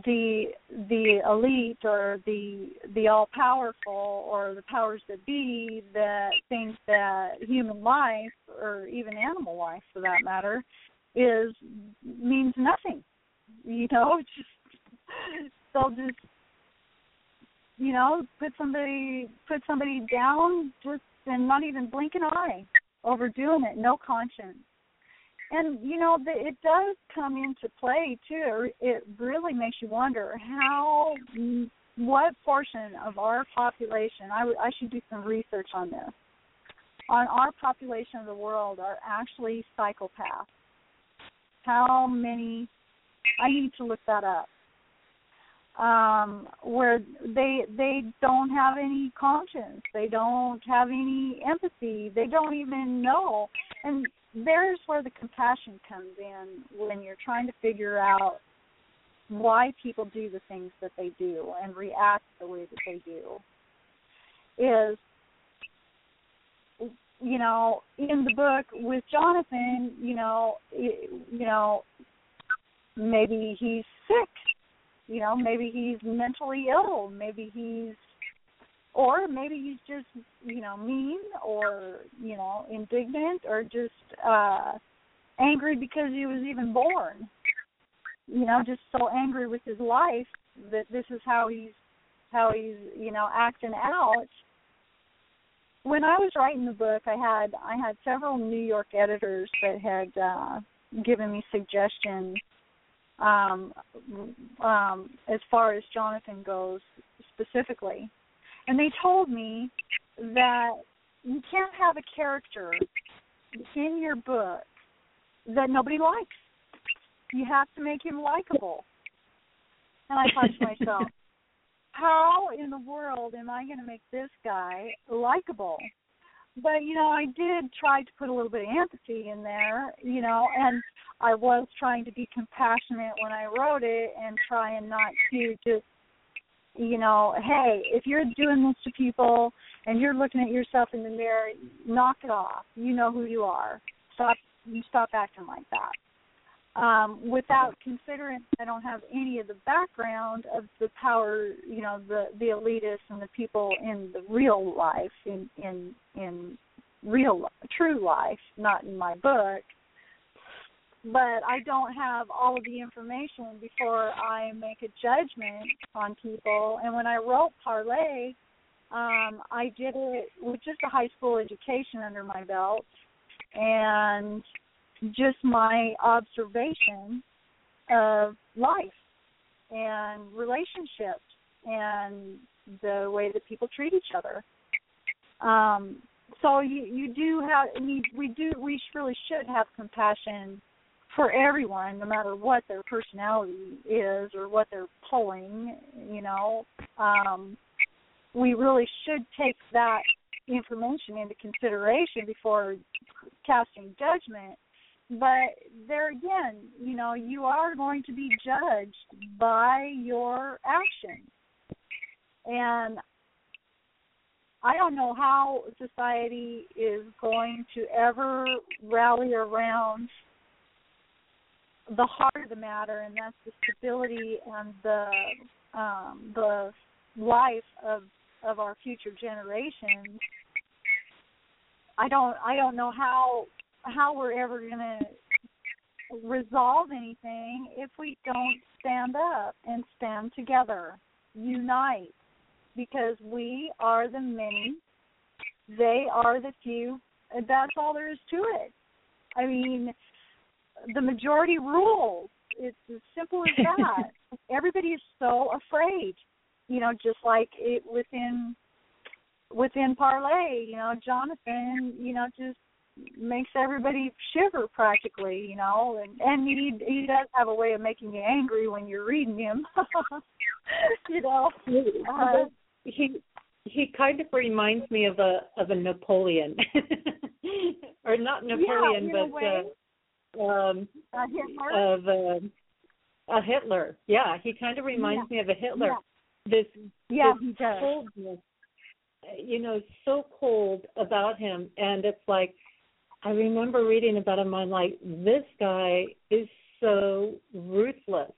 the the elite or the the all powerful or the powers that be that think that human life or even animal life for that matter is means nothing. You know just they'll just you know put somebody put somebody down just and not even blink an eye overdoing it no conscience. And you know the, it does come into play too. It really makes you wonder how what portion of our population I would- I should do some research on this on our population of the world are actually psychopaths. How many i need to look that up um where they they don't have any conscience. They don't have any empathy. They don't even know. And there's where the compassion comes in when you're trying to figure out why people do the things that they do and react the way that they do is you know in the book with Jonathan you know you know maybe he's sick you know maybe he's mentally ill maybe he's or maybe he's just you know mean or you know indignant or just uh angry because he was even born. You know just so angry with his life that this is how he's how he's you know acting out. When i was writing the book i had i had several new york editors that had uh given me suggestions um, um, as far as Jonathan goes specifically. And they told me that you can't have a character in your book that nobody likes. You have to make him likable. And I thought to myself, how in the world am I going to make this guy likable? But you know, I did try to put a little bit of empathy in there, you know, and I was trying to be compassionate when I wrote it and trying not to just you know, hey, if you're doing this to people and you're looking at yourself in the mirror, knock it off. You know who you are. Stop you stop acting like that. Um, without considering I don't have any of the background of the power, you know, the the elitists and the people in the real life, in in in real true life, not in my book but I don't have all of the information before I make a judgment on people. And when I wrote Parley, um, I did it with just a high school education under my belt and just my observation of life and relationships and the way that people treat each other. Um, so you you do have we we do we really should have compassion for everyone, no matter what their personality is or what they're pulling, you know, um, we really should take that information into consideration before casting judgment. But there again, you know, you are going to be judged by your actions. And I don't know how society is going to ever rally around the heart of the matter, and that's the stability and the um, the life of of our future generations. I don't I don't know how how we're ever going to resolve anything if we don't stand up and stand together, unite, because we are the many, they are the few. And that's all there is to it. I mean, the majority rules. It's as simple as that. Everybody is so afraid. You know, just like it within within parley, you know, Jonathan, you know, just makes everybody shiver practically, you know, and and he he does have a way of making you angry when you're reading him. you know. Uh, he he kind of reminds me of a of a Napoleon. or not Napoleon yeah, but uh um, of uh, a Hitler. Yeah, he kind of reminds yeah. me of a Hitler. Yeah. This yeah, this he does. coldness, you know, so cold about him, and it's like I remember reading about him. I'm like, this guy is so ruthless.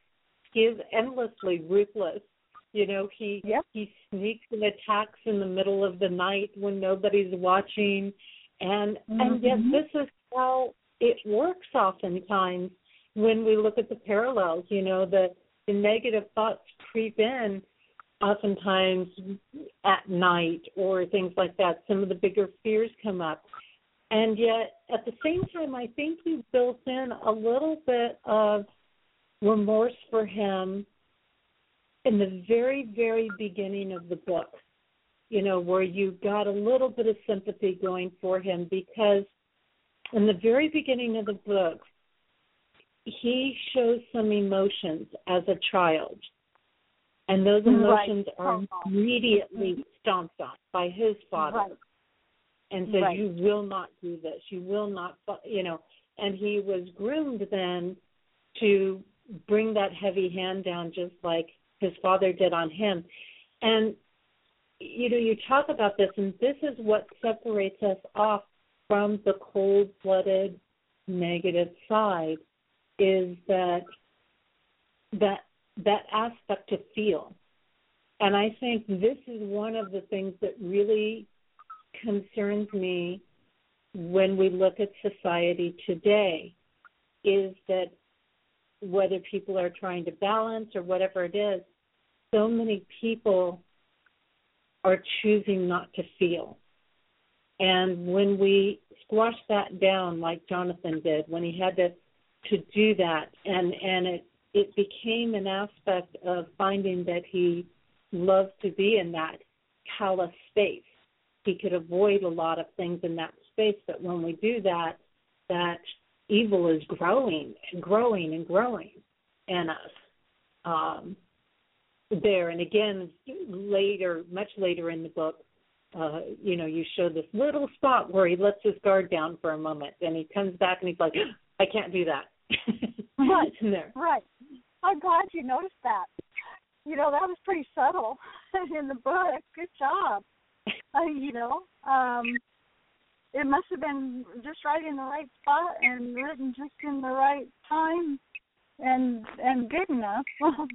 He is endlessly ruthless. You know, he yep. he sneaks and attacks in the middle of the night when nobody's watching, and mm-hmm. and yet this is how it works oftentimes when we look at the parallels. You know, the the negative thoughts creep in oftentimes at night or things like that. Some of the bigger fears come up. And yet, at the same time, I think you built in a little bit of remorse for him in the very, very beginning of the book, you know, where you got a little bit of sympathy going for him because in the very beginning of the book, he shows some emotions as a child. and those emotions right. are immediately stomped on by his father, right. And says, Right. "You will not do this. You will not." You know, and he was groomed then to bring that heavy hand down, just like his father did on him. And you know, you talk about this, and this is what separates us off from the cold-blooded negative side is that that that aspect to feel. And I think this is one of the things that really concerns me when we look at society today is that whether people are trying to balance or whatever it is, so many people are choosing not to feel. And when we squash that down like Jonathan did, when he had to to do that and and it it became an aspect of finding that he loved to be in that callous space. He could avoid a lot of things in that space, but when we do that, that evil is growing and growing and growing in us. Um, there and again later, much later in the book, uh, you know, you show this little spot where he lets his guard down for a moment, and he comes back and he's like, "I can't do that." Right. there. Right. I'm glad you noticed that. You know, that was pretty subtle in the book. Good job. Uh, you know, um, it must have been just right in the right spot and written just in the right time and and good enough.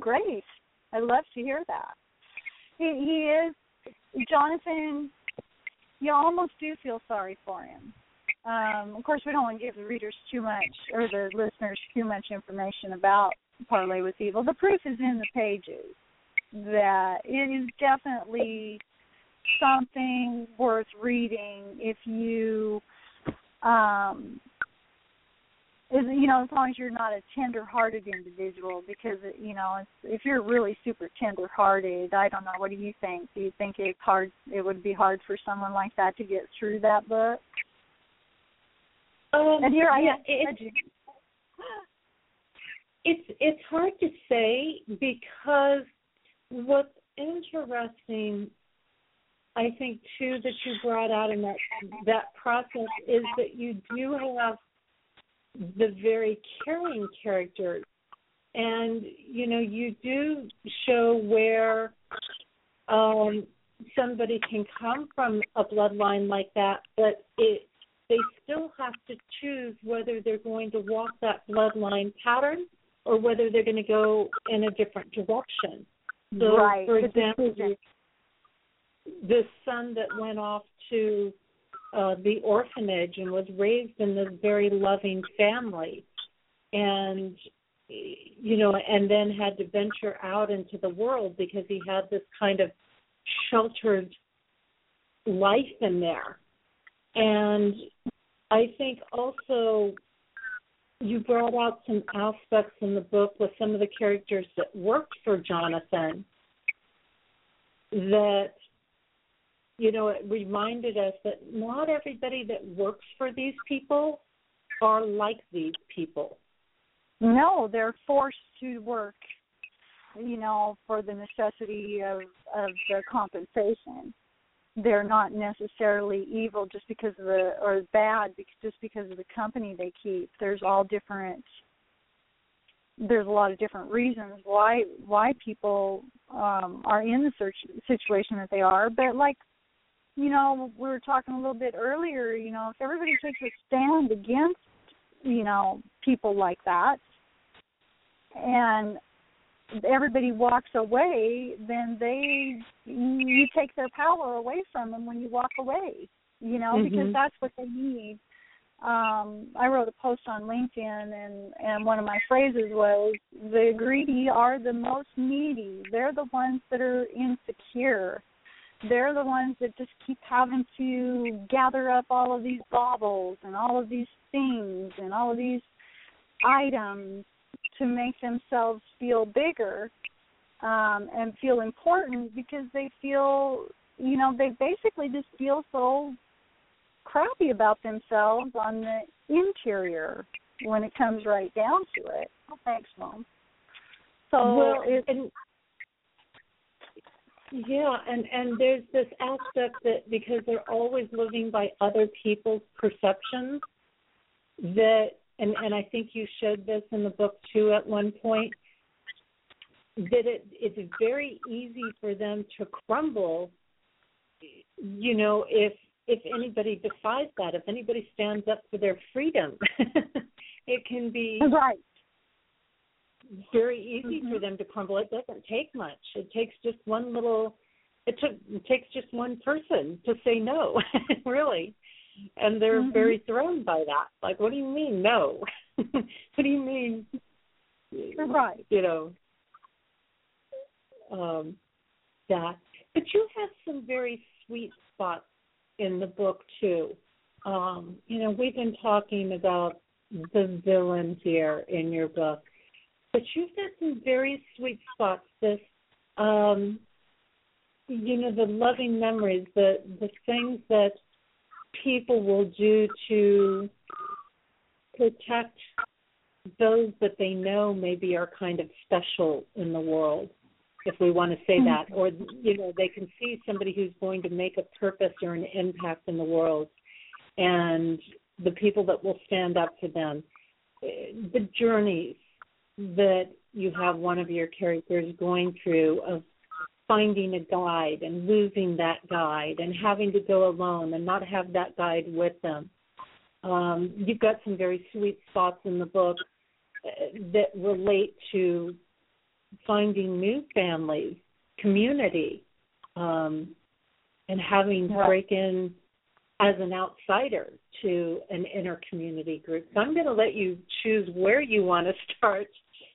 Great. I love to hear that. He he is Jonathan you almost do feel sorry for him. Um, of course, we don't want to give the readers too much or the listeners too much information about Parley with Evil. The proof is in the pages that it is definitely something worth reading if you, um, is you know, as long as you're not a tender-hearted individual, because you know, if you're really super tender-hearted, I don't know. What do you think? Do you think it's hard? It would be hard for someone like that to get through that book? Um, And here I yeah, am. it's it's it's hard to say because what's interesting I think too that you brought out in that that process is that you do have the very caring characters and you know you do show where um somebody can come from a bloodline like that but it they still have to choose whether they're going to walk that bloodline pattern or whether they're going to go in a different direction. So, right. for example, the son that went off to uh, the orphanage and was raised in this very loving family, and you know, and then had to venture out into the world because he had this kind of sheltered life in there. And I think also you brought out some aspects in the book with some of the characters that worked for Jonathan that you know it reminded us that not everybody that works for these people are like these people. No, they're forced to work, you know, for the necessity of of the compensation. They're not necessarily evil just because of the or bad because just because of the company they keep. There's all different there's a lot of different reasons why why people um are in the search situation that they are but like you know we were talking a little bit earlier you know if everybody takes a stand against you know people like that and everybody walks away then they you take their power away from them when you walk away you know because Mhm. that's what they need um I wrote a post on LinkedIn and and one of my phrases was the greedy are the most needy. They're the ones that are insecure. They're the ones that just keep having to gather up all of these baubles and all of these things and all of these items to make themselves feel bigger um and feel important because they feel you know they basically just feel so crappy about themselves on the interior when it comes right down to it. Oh, thanks, mom. So well, it, and Yeah, and and there's this aspect that because they're always living by other people's perceptions that and and I think you showed this in the book too at one point that it it's very easy for them to crumble you know if if anybody defies that if anybody stands up for their freedom it can be right very easy mm-hmm. for them to crumble. It doesn't take much. It takes just one little it took it takes just one person to say no really. And they're mm-hmm. very thrown by that. Like what do you mean no? What do you mean? Right. You know? Um, that. But you have some very sweet spots in the book too. Um, you know, we've been talking about the villains here in your book, but you've got some very sweet spots. This, um, you know, the loving memories, the the things that people will do to protect those that they know maybe are kind of special in the world if we want to say mm-hmm. that, or you know, they can see somebody who's going to make a purpose or an impact in the world, and the people that will stand up for them, the journeys that you have one of your characters going through of finding a guide and losing that guide and having to go alone and not have that guide with them. Um, you've got some very sweet spots in the book uh, that relate to finding new families, community, um, and having to break in as an outsider to an inner community group. So I'm going to let you choose where you want to start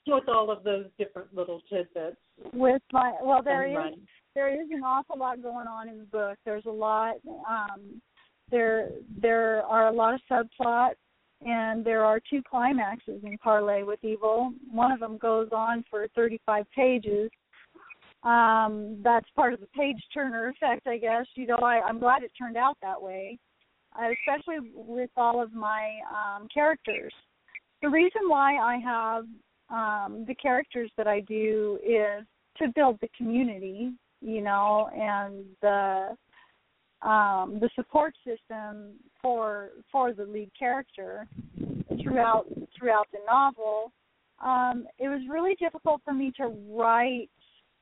with all of those different little tidbits. With my well, there is there is an awful lot going on in the book. There's a lot. Um, there there are a lot of subplots and there are two climaxes in Parley with Evil. One of them goes on for 35 pages. Um, that's part of the page turner effect, I guess. You know, I, I'm glad it turned out that way, uh, especially with all of my um, characters. The reason why I have um, the characters that I do is to build the community, you know, and the um, the support system for for the lead character throughout throughout the novel. Um, it was really difficult for me to write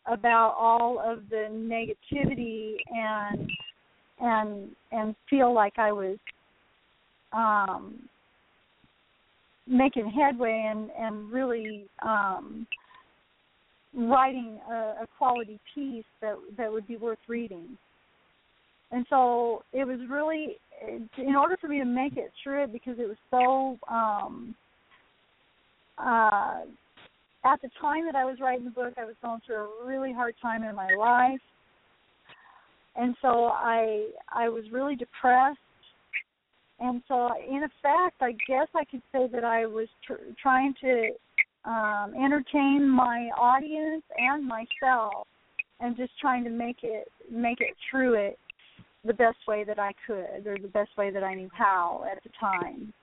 about all of the negativity and and and feel like I was um, making headway and and really um, writing a, a quality piece that that would be worth reading. And so it was really in order for me to make it through it because it was so um uh at the time that I was writing the book I was going through a really hard time in my life. And so I I was really depressed and so in effect I guess I could say that I was tr- trying to um entertain my audience and myself and just trying to make it make it through it the best way that I could or the best way that I knew how at the time.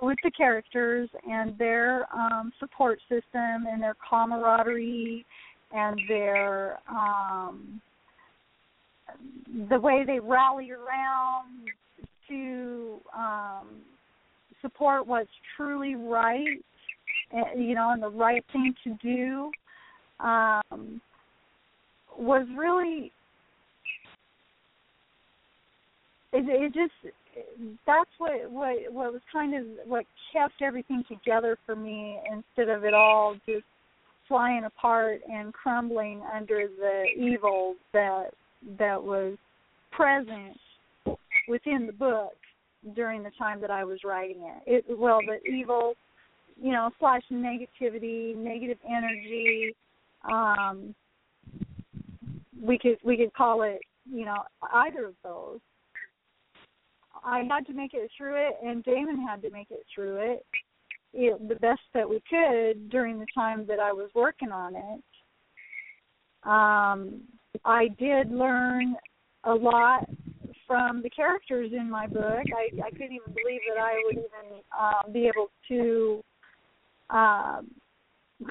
With the characters and their um, support system and their camaraderie and their um, the way they rally around to um, support what's truly right, eh, you know, and the right thing to do um, was really it, it just that's what what what was kind of what kept everything together for me instead of it all just flying apart and crumbling under the evil that that was present within the book during the time that I was writing it. It well the evil, you know, slash negativity, negative energy, um we could we could call it, you know, either of those I had to make it through it, and Damon had to make it through it, it the best that we could during the time that I was working on it. Um, I did learn a lot from the characters in my book. I, I couldn't even believe that I would even um, be able to um,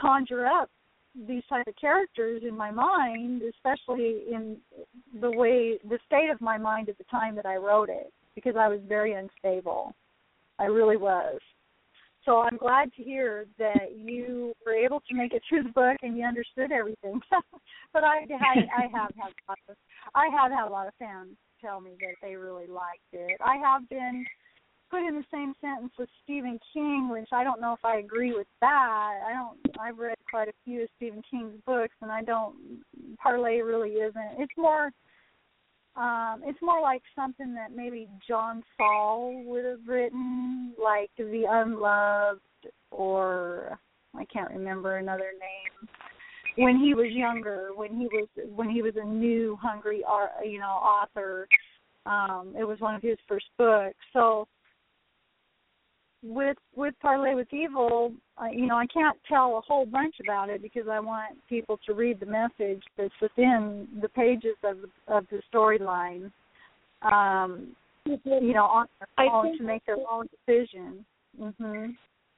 conjure up these type of characters in my mind, especially in the way the state of my mind at the time that I wrote it, because I was very unstable. I really was. So I'm glad to hear that you were able to make it through the book and you understood everything. but I, I I have had of I have had a lot of fans tell me that they really liked it. I have been put in the same sentence with Stephen King, which I don't know if I agree with that. I don't. I've read quite a few of Stephen King's books, and I don't. Parley really isn't. It's more. Um, it's more like something that maybe John Saul would have written, like The Unloved, or I can't remember another name. When he was younger, when he was when he was a new hungry art, you know, author, um, it was one of his first books. So with with parley with evil I, you know i can't tell a whole bunch about it because i want people to read the message that's within the pages of of the storyline. Um you know on their own to make their own decision. Mhm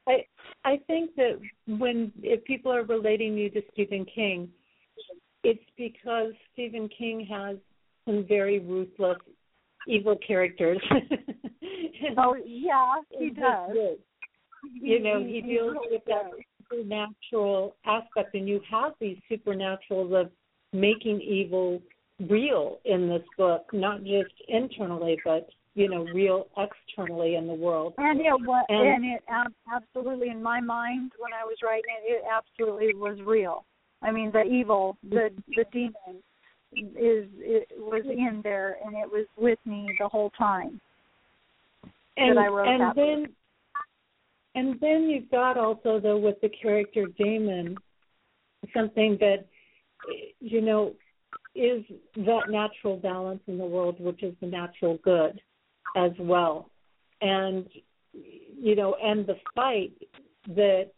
i i think that when if people are relating you to stephen king it's because stephen king has some very ruthless evil characters. oh yeah, he does. You know, he, he deals really with that supernatural aspect, and you have these supernaturals of making evil real in this book, not just internally, but you know, real externally in the world. And it was, and, and it absolutely, in my mind, when I was writing it, it absolutely was real. I mean, the evil, the the demon, is it was in there and it was with me the whole time and, that I wrote and that then book. and then you've got also though with the character Damon something that you know is that natural balance in the world which is the natural good as well. And you know and the fight that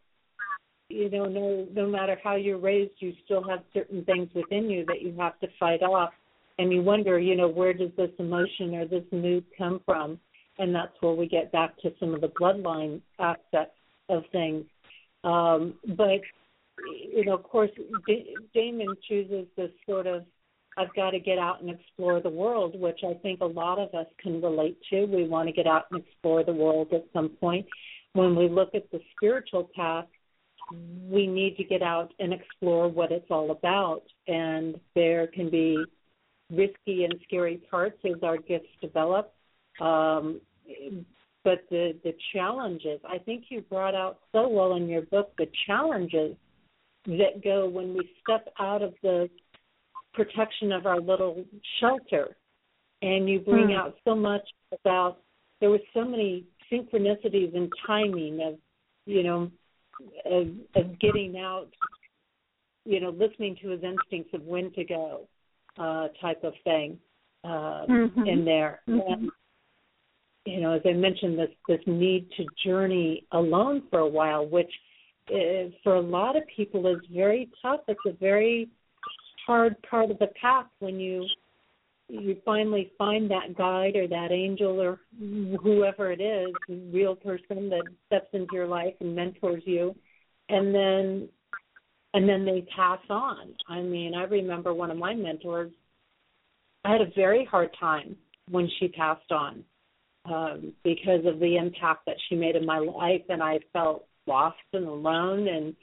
you know no no matter how you're raised you still have certain things within you that you have to fight off. And you wonder you know where does this emotion or this mood come from? And that's where we get back to some of the bloodline aspects of things. Um but you know of course D- damon chooses this sort of i've got to get out and explore the world which i think a lot of us can relate to we want to get out and explore the world at some point when we look at the spiritual path we need to get out and explore what it's all about. And there can be risky and scary parts as our gifts develop. Um, but the the challenges, I think you brought out so well in your book the challenges that go when we step out of the protection of our little shelter, and you bring mm. out so much about there was so many synchronicities and timing of you know of, of getting out, you know, listening to his instincts of when to go, uh, type of thing uh, mm-hmm. in there. Mm-hmm. And, you know, as I mentioned, this this need to journey alone for a while, which is, uh, for a lot of people is very tough. It's a very hard part of the path when you you finally find that guide or that angel or whoever it is, real person that steps into your life and mentors you, and then and then they pass on. I mean, I remember one of my mentors. I had a very hard time when she passed on um, because of the impact that she made in my life, and I felt lost and alone, and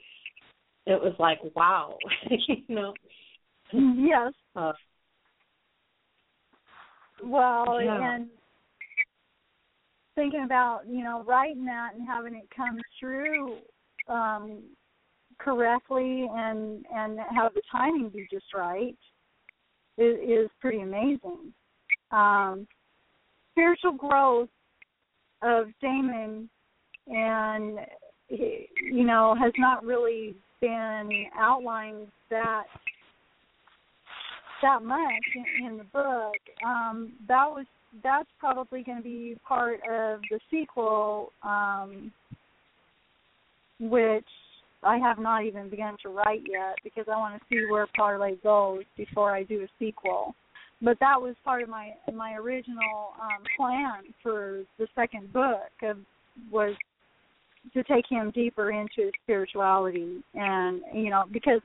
it was like, wow, you know. Yes. Uh, well, yeah. and thinking about you know writing that and having it come through um, correctly and and have the timing be just right is, is pretty amazing. Um, spiritual growth of Damon and you know has not really been outlined that that much in, in the book. Um, that was that's probably going to be part of the sequel, um, which I have not even begun to write yet because I want to see where Parley goes before I do a sequel. But that was part of my my original um, plan for the second book of was to take him deeper into spirituality and you know because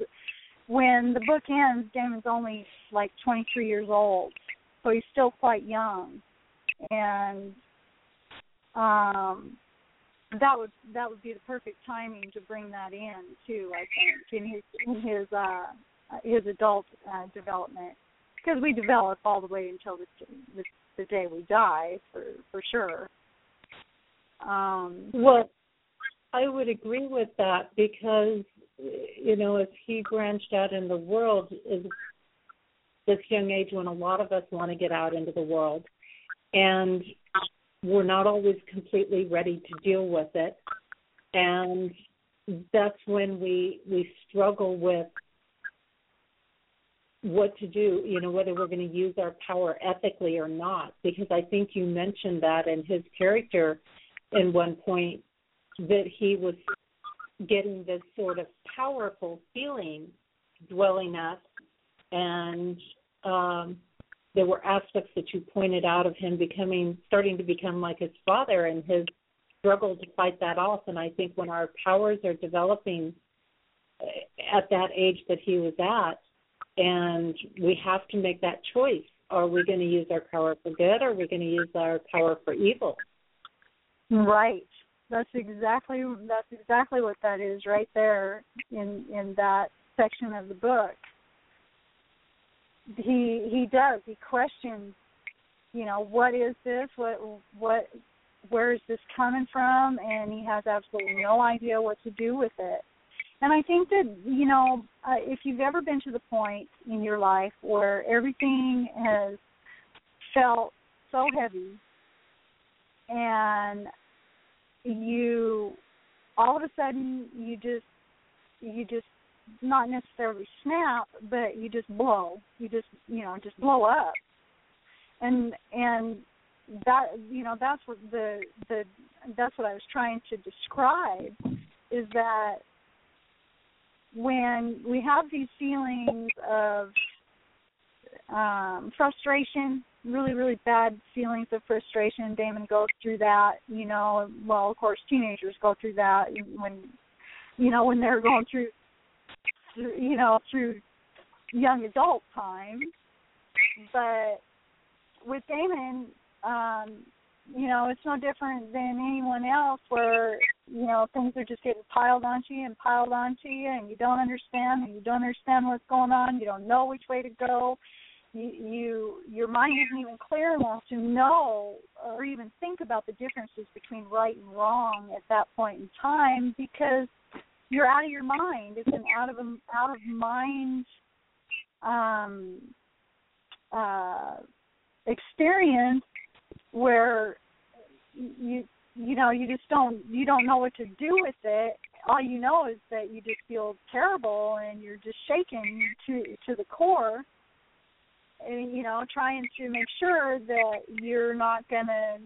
when the book ends damon's only like 23 years old so he's still quite young. And um that would that would be the perfect timing to bring that in too i think in his in his uh his adult uh, development. Because we develop all the way until the, the the day we die for for sure. Um well I would agree with that because you know if he branched out in the world is this young age when a lot of us want to get out into the world. And we're not always completely ready to deal with it. And that's when we we struggle with what to do you know whether we're going to use our power ethically or not. Because i think you mentioned that in his character in one point that he was getting this sort of powerful feeling dwelling up. And um there were aspects that you pointed out of him becoming starting to become like his father and his struggle to fight that off. And i think when our powers are developing uh, at that age that he was at and we have to make that choice. Are we going to use our power for good? Or are we going to use our power for evil? Right that's exactly that's exactly what that is right there in in that section of the book. He he does he questions you know what is this? What what where is this coming from? And he has absolutely no idea what to do with it. And i think that you know uh, if you've ever been to the point in your life where everything has felt so heavy and you all of a sudden you just you just not necessarily snap but you just blow. You just you know just blow up. And and that you know that's what the the that's what I was trying to describe is that when we have these feelings of um frustration really really bad feelings of frustration. Damon goes through that you know well of course teenagers go through that when you know when they're going through you know through young adult time. But with damon um you know it's no different than anyone else where you know things are just getting piled onto you and piled onto you and you don't understand and you don't understand what's going on. You don't know which way to go you, you your mind isn't even clear enough to know or even think about the differences between right and wrong at that point in time because you're out of your mind. It's an out of out of mind um, uh, experience where you you know you just don't you don't know what to do with it. All you know is that you just feel terrible and you're just shaken to to the core you know, trying to make sure that you're not going to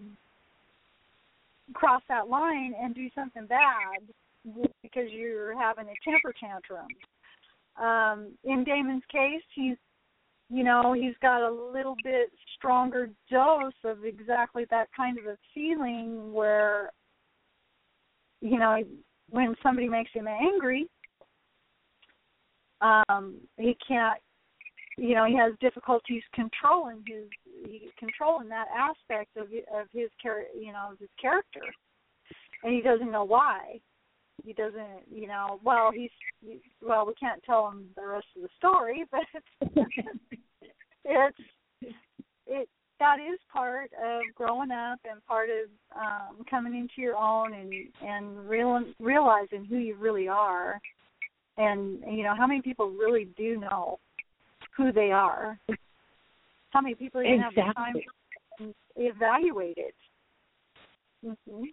cross that line and do something bad because you're having a temper tantrum. Um, in Damon's case, he's you know, he's got a little bit stronger dose of exactly that kind of a feeling where you know, when somebody makes him angry, um, he can't you know he has difficulties controlling his controlling that aspect of of his char you know his character. And he doesn't know why. He doesn't you know well he's well we can't tell him the rest of the story but it's it that is part of growing up and part of um coming into your own and and real realizing who you really are. And you know how many people really do know who they are. How many people even exactly. have time to evaluate it? Mm-hmm.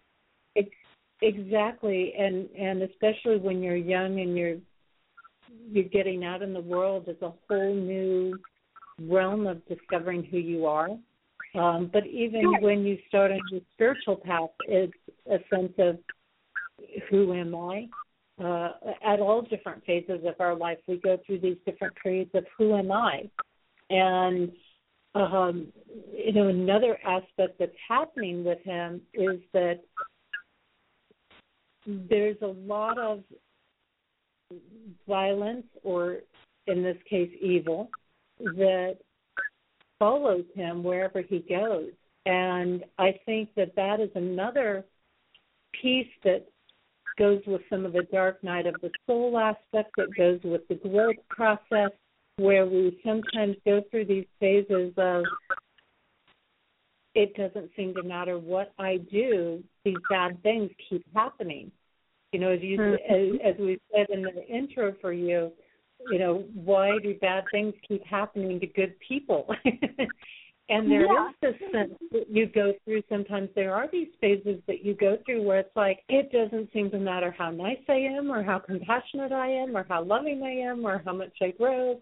Exactly, and and especially when you're young and you're you're getting out in the world, it's a whole new realm of discovering who you are. Um, but even when you start on your spiritual path, it's a sense of who am I? Uh, at all different phases of our life, we go through these different periods of who am I? And um, you know, another aspect that's happening with him is that there's a lot of violence, or in this case, evil, that follows him wherever he goes. And I think that that is another piece that goes with some of the dark night of the soul aspect, that goes with the growth process, where we sometimes go through these phases of it doesn't seem to matter what I do, these bad things keep happening. You know, as you mm-hmm. as, as we said in the intro for you, you know, why do bad things keep happening to good people? and there yeah. is this sense that you go through sometimes there are these phases that you go through where it's like it doesn't seem to matter how nice I am or how compassionate I am or how loving I am or how much I grow.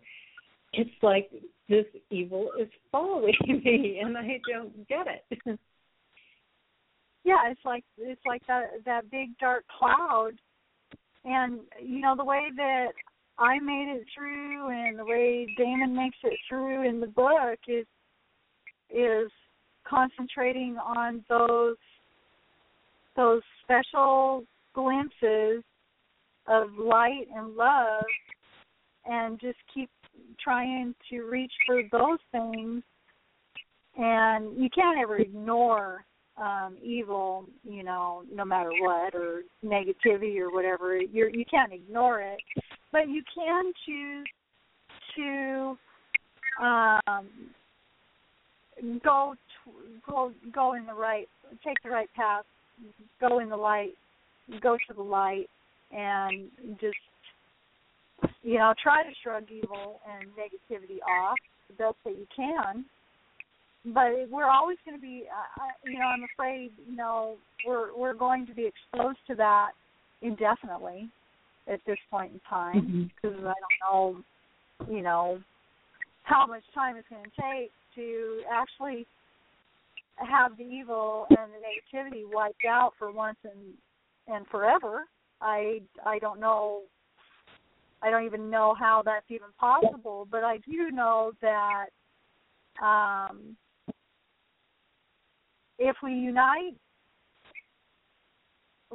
It's like this evil is following me and I don't get it. yeah, it's like it's like that that big dark cloud and you know the way that I made it through and the way Damon makes it through in the book is is concentrating on those those special glimpses of light and love and just keep trying to reach for those things. And you can't ever ignore um evil you know no matter what or negativity or whatever. You're you can't ignore it. But you can choose to um go go go in the right take the right path go in the light go to the light and just you know try to shrug evil and negativity off the best that you can but we're always going to be uh, you know i'm afraid you know we're we're going to be exposed to that indefinitely at this point in time because mm-hmm. i don't know you know how much time it's going to take to actually have the evil and the negativity wiped out for once and and forever. I I don't know I don't even know how that's even possible, but I do know that um if we unite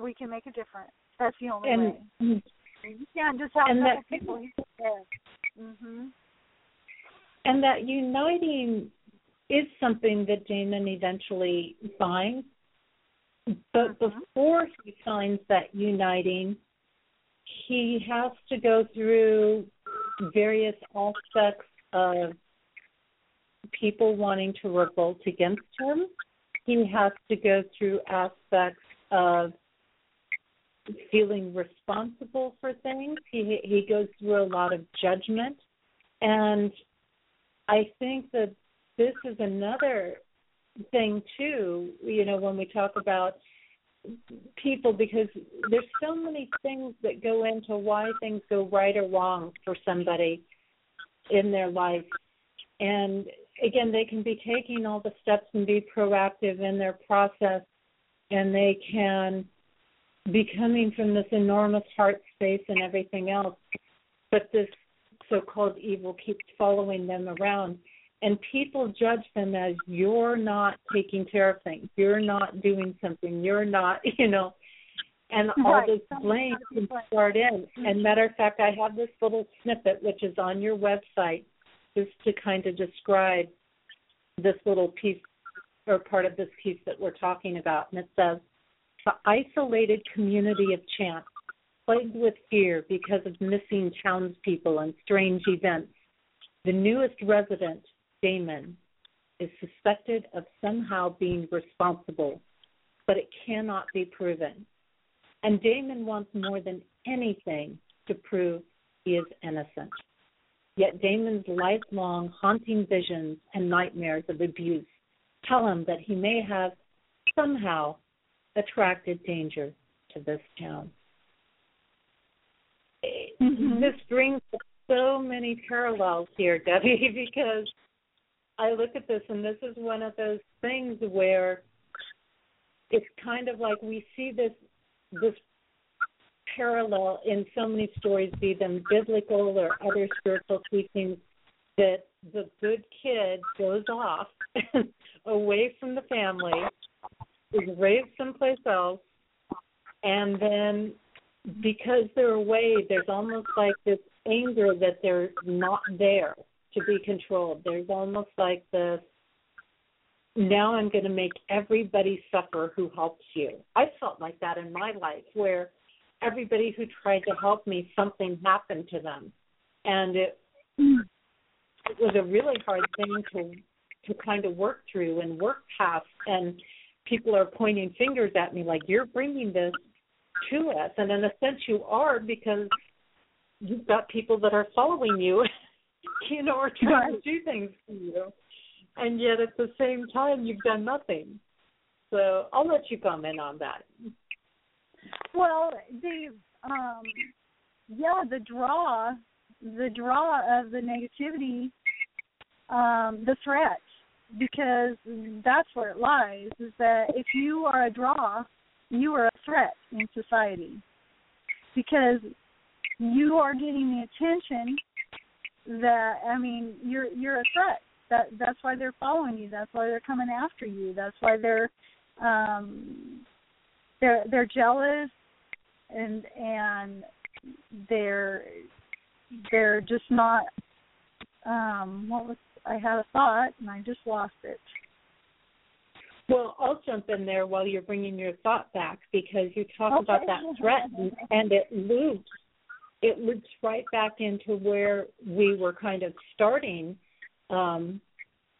we can make a difference. That's the only and, way. You can't just have people. Mhm and that uniting is something that Damon eventually finds. But mm-hmm. before he finds that uniting, he has to go through various aspects of people wanting to revolt against him. He has to go through aspects of feeling responsible for things. He he goes through a lot of judgment and I think that this is another thing too, you know, when we talk about people because there's so many things that go into why things go right or wrong for somebody in their life. And again, they can be taking all the steps and be proactive in their process and they can be coming from this enormous heart space and everything else. But this so called evil keeps following them around. And people judge them as you're not taking care of things, you're not doing something, you're not, you know, and all right. this blame can start in. And matter of fact, I have this little snippet which is on your website just to kind of describe this little piece or part of this piece that we're talking about. And it says, the isolated community of chance plagued with fear because of missing townspeople and strange events. The newest resident, Damon, is suspected of somehow being responsible, but it cannot be proven. And Damon wants more than anything to prove he is innocent. Yet Damon's lifelong haunting visions and nightmares of abuse tell him that he may have somehow attracted danger to this town mm-hmm. this brings so many parallels here, Debbie, because I look at this and this is one of those things where it's kind of like we see this this parallel in so many stories, be them biblical or other spiritual teachings, that the good kid goes off away from the family, is raised someplace else, and then because they're away, there's almost like this anger that they're not there to be controlled. There's almost like this now I'm going to make everybody suffer who helps you. I felt like that in my life where everybody who tried to help me, something happened to them. And it, it was a really hard thing to to kind of work through and work past and people are pointing fingers at me like you're bringing this to us. And in a sense you are because you've got people that are following you you know are trying right. to do things for you. And yet at the same time you've done nothing. So i'll let you comment on that. Well the um yeah the draw the draw of the negativity um the threat because that's where it lies is that if you are a draw you are a threat in society because you are getting the attention that I mean you're you're a threat. That that's why they're following you. That's why they're coming after you. That's why they're um they're they're jealous and and they're they're just not um what was I had a thought and I just lost it. Well, I'll jump in there while you're bringing your thought back because you talk okay. about that threat and it loops. It loops right back into where we were kind of starting um,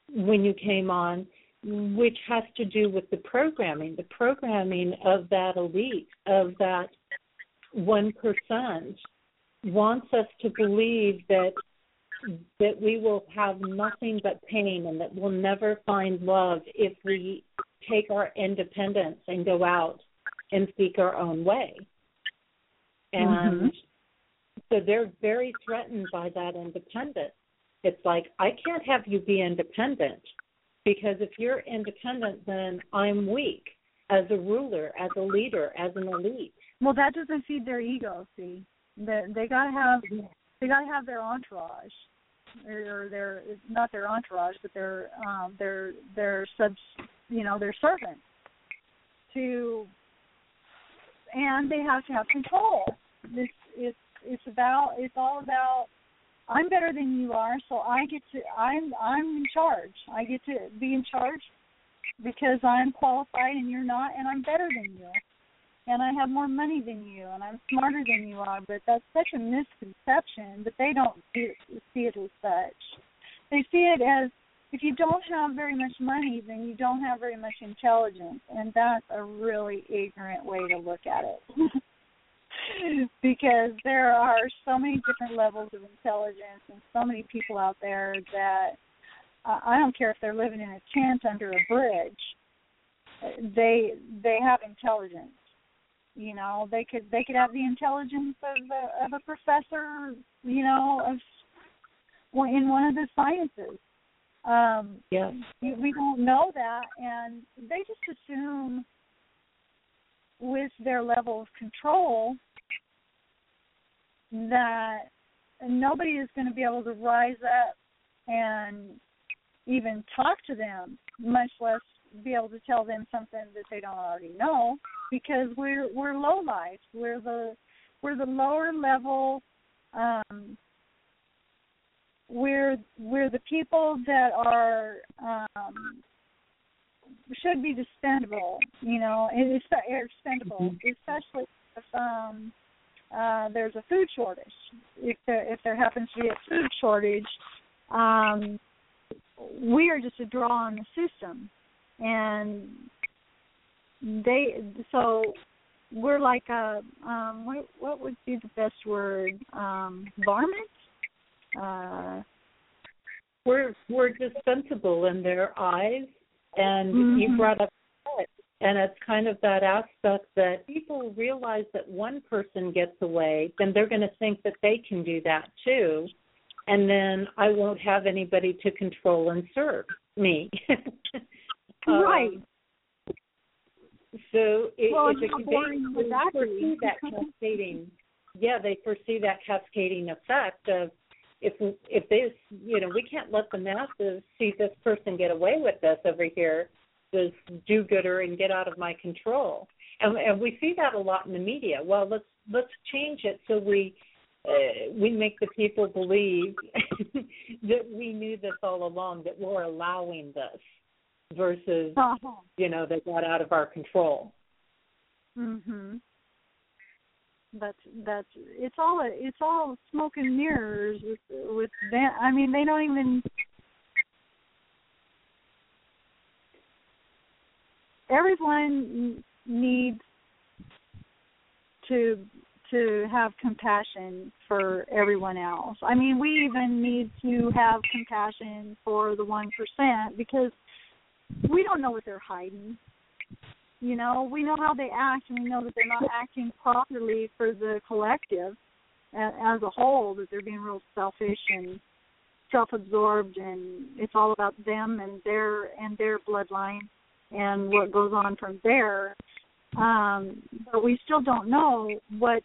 when you came on, which has to do with the programming, the programming of that elite, of that one percent, wants us to believe that that we will have nothing but pain and that we'll never find love if we take our independence and go out and seek our own way. And mm-hmm. so they're very threatened by that independence. It's like, I can't have you be independent because if you're independent, then I'm weak as a ruler, as a leader, as an elite. Well, that doesn't feed their ego. See, they they gotta have they gotta have their entourage, or their not their entourage, but their um their their subs you know their servants to and they have to have control. This it's it's about it's all about i'm better than you are so i get to i'm i'm in charge. I get to be in charge because i'm qualified and you're not and i'm better than you and i have more money than you and i'm smarter than you are but that's such a misconception that they don't see it, see it as such they see it as if you don't have very much money, then you don't have very much intelligence, and that's a really ignorant way to look at it. because there are so many different levels of intelligence and so many people out there that uh, I don't care if they're living in a tent under a bridge. They they have intelligence. You know, they could they could have the intelligence of a, of a professor. You know, of in one of the sciences um, yes. We don't know that, and they just assume with their level of control that nobody is going to be able to rise up and even talk to them, much less be able to tell them something that they don't already know, because we're we're low life. We're the we're the lower level um, we're we're the people that are um should be dispensable, you know, it's expendable, mm-hmm. especially if um uh there's a food shortage. If there if there happens to be a food shortage, um we are just a draw on the system and they so we're like a um what what would be the best word? Um varmint? Uh, we're we're dispensable in their eyes, and mm-hmm. you brought up and it's kind of that aspect that people realize that one person gets away, then they're going to think that they can do that too, and then I won't have anybody to control and serve me. um, right. So it, well, it's a, they, they foresee that cascading. Yeah, they foresee that cascading effect of if if this you know we can't let the masses see this person get away with this over here this do gooder and get out of my control and, and we see that a lot in the media. Well, let's let's change it so we uh, we make the people believe that we knew this all along, that we're allowing this, versus uh-huh. you know that got out of our control. Mhm. That's that's it's all it's all smoke and mirrors with with that. I mean, they don't even. Everyone needs to to have compassion for everyone else. I mean, we even need to have compassion for the one percent because we don't know what they're hiding. You know, we know how they act, and we know that they're not acting properly for the collective as a whole. That they're being real selfish and self-absorbed, and it's all about them and their and their bloodline and what goes on from there. Um, but we still don't know what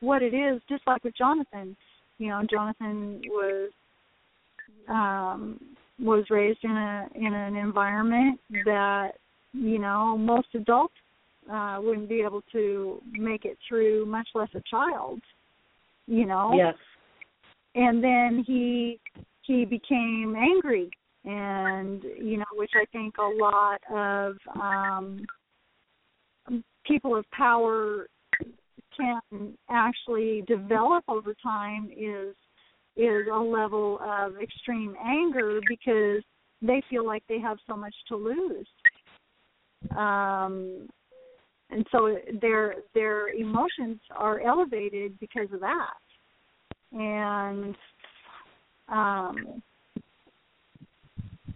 what it is. Just like with Jonathan, you know, Jonathan was um, was raised in a in an environment that you know most adults uh wouldn't be able to make it through much less a child you know? Yes. And then he he became angry and you know which i think a lot of um people of power can actually develop over time is is a level of extreme anger because they feel like they have so much to lose. Um and so their their emotions are elevated because of that. And um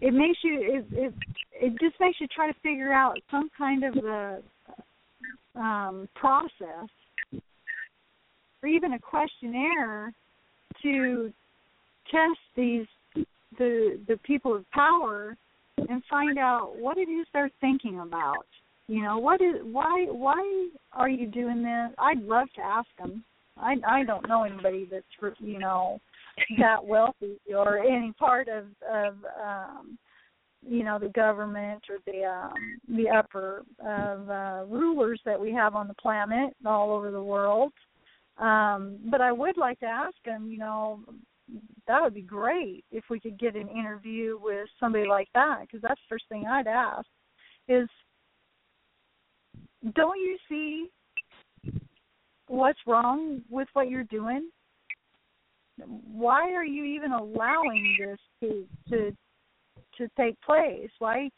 it makes you it it it just makes you try to figure out some kind of a um process or even a questionnaire to test these the the people of power and find out what it is they're thinking about. You know, what is why why are you doing this? I'd love to ask them. I I don't know anybody that's you know that wealthy or any part of of um you know the government or the um the upper of uh rulers that we have on the planet all over the world um but i would like to ask them you know that would be great if we could get an interview with somebody like that because that's the first thing I'd ask is don't you see what's wrong with what you're doing? Why are you even allowing this to to to take place? Why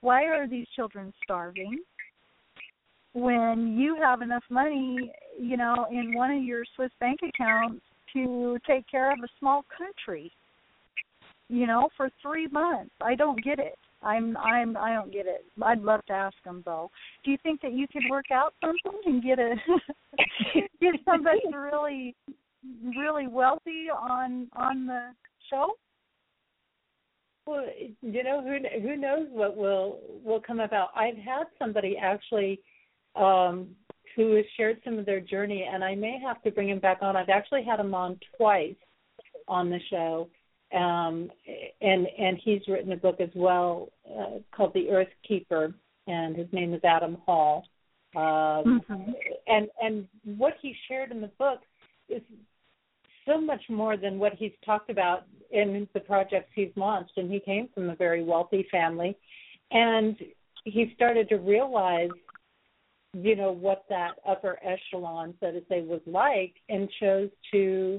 why are these children starving? When you have enough money, you know, in one of your Swiss bank accounts to take care of a small country you know for three months. I don't get it. I'm i'm i don't get it. I'd love to ask them though. Do you think that you could work out something and get a get somebody really really wealthy on on the show? Well you know who who knows what will will come about. I've had somebody actually um who has shared some of their journey, and I may have to bring him back on. I've actually had him on twice on the show, um, and and he's written a book as well uh, called The Earth Keeper, and his name is Adam Hall. Um, mm-hmm. And and what he shared in the book is so much more than what he's talked about in the projects he's launched. And he came from a very wealthy family, and he started to realize you know what that upper echelon, so to say, was like, and chose to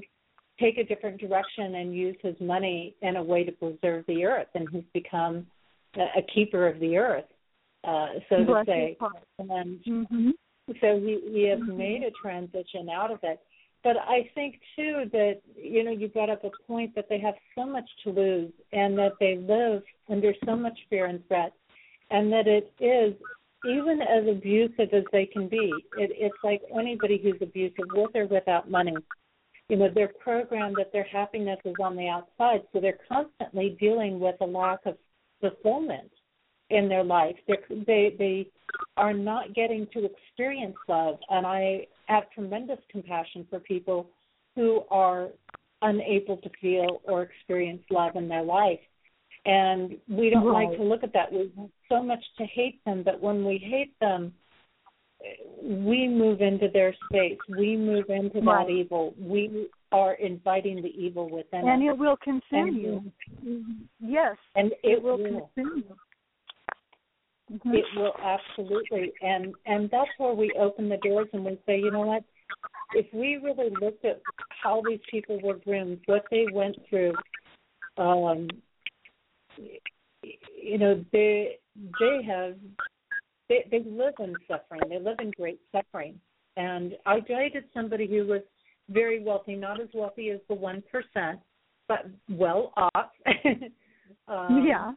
take a different direction and use his money in a way to preserve the earth, and he's become a, keeper of the earth, uh, so Bless to say. And mm-hmm. so he he has mm-hmm. made a transition out of it. But I think too that you know you brought up a point that they have so much to lose, and that they live under so much fear and threat, and that it is even as abusive as they can be, it, it's like anybody who's abusive, with or without money. You know, they're programmed that their happiness is on the outside, so they're constantly dealing with a lack of fulfillment in their life. They're, they they are not getting to experience love, and I have tremendous compassion for people who are unable to feel or experience love in their life and we don't right. like to look at that. We want so much to hate them, but when we hate them, we move into their space. We move into Right. that evil. We are inviting the evil within and us. it will consume And- you. Yes, and it, will will. consume you. Mhm. It will absolutely, and and that's where we open the doors and we say, you know what? If we really looked at how these people were groomed, what they went through, um, you know, they they have they they live in suffering. They live in great suffering. And I dated somebody who was very wealthy, not as wealthy as the one percent, but well off. um, yeah.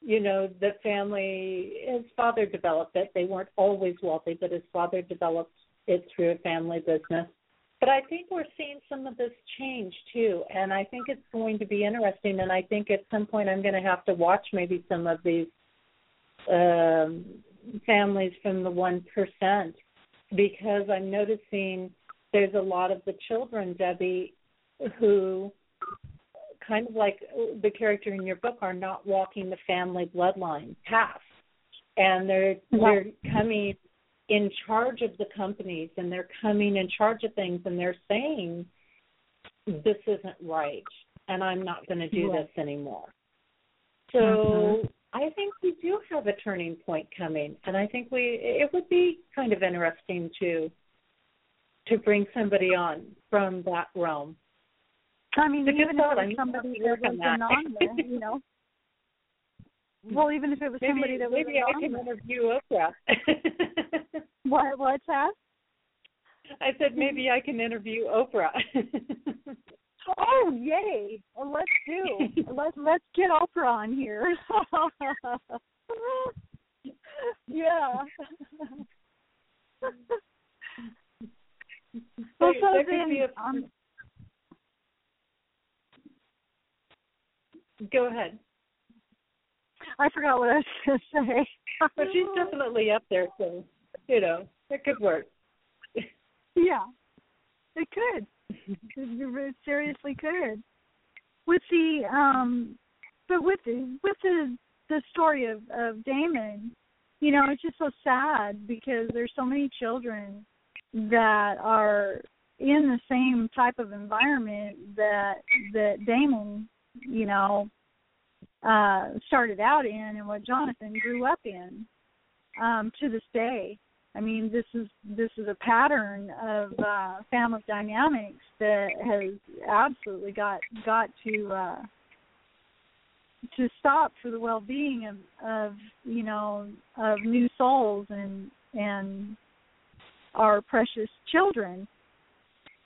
you know, the family, his father developed it. They weren't always wealthy, but his father developed it through a family business. But I think we're seeing some of this change too, and I think it's going to be interesting. And I think at some point I'm going to have to watch maybe some of these um, families from the one percent because I'm noticing there's a lot of the children, Debbie, who kind of like the character in your book are not walking the family bloodline path and they're they're coming in charge of the companies and they're coming in charge of things and they're saying this isn't right and I'm not going to do this anymore. So Mhm. I think we do have a turning point coming and I think we it would be kind of interesting to to bring somebody on from that realm. I mean, a even if thought. it I was need somebody to that work on that. anonymous, you know. Well, even if it was Maybe somebody that was maybe I can interview Oprah. What? What's that? I said maybe I can interview Oprah. Oh, yay! Well, let's do. let's let's get Oprah on here. yeah. well, so then, be a- um, Go ahead. I forgot what I was going to say. But she's definitely up there, so you know it could work. Yeah, it could. It seriously could. With the um, but with the with the the story of of Damon, you know, it's just so sad because there's so many children that are in the same type of environment that that Damon, you know, uh started out in and what Jonathan grew up in um to this day. I mean, this is this is a pattern of uh, family dynamics that has absolutely got got to uh, to stop for the well-being of of you know of new souls and and our precious children.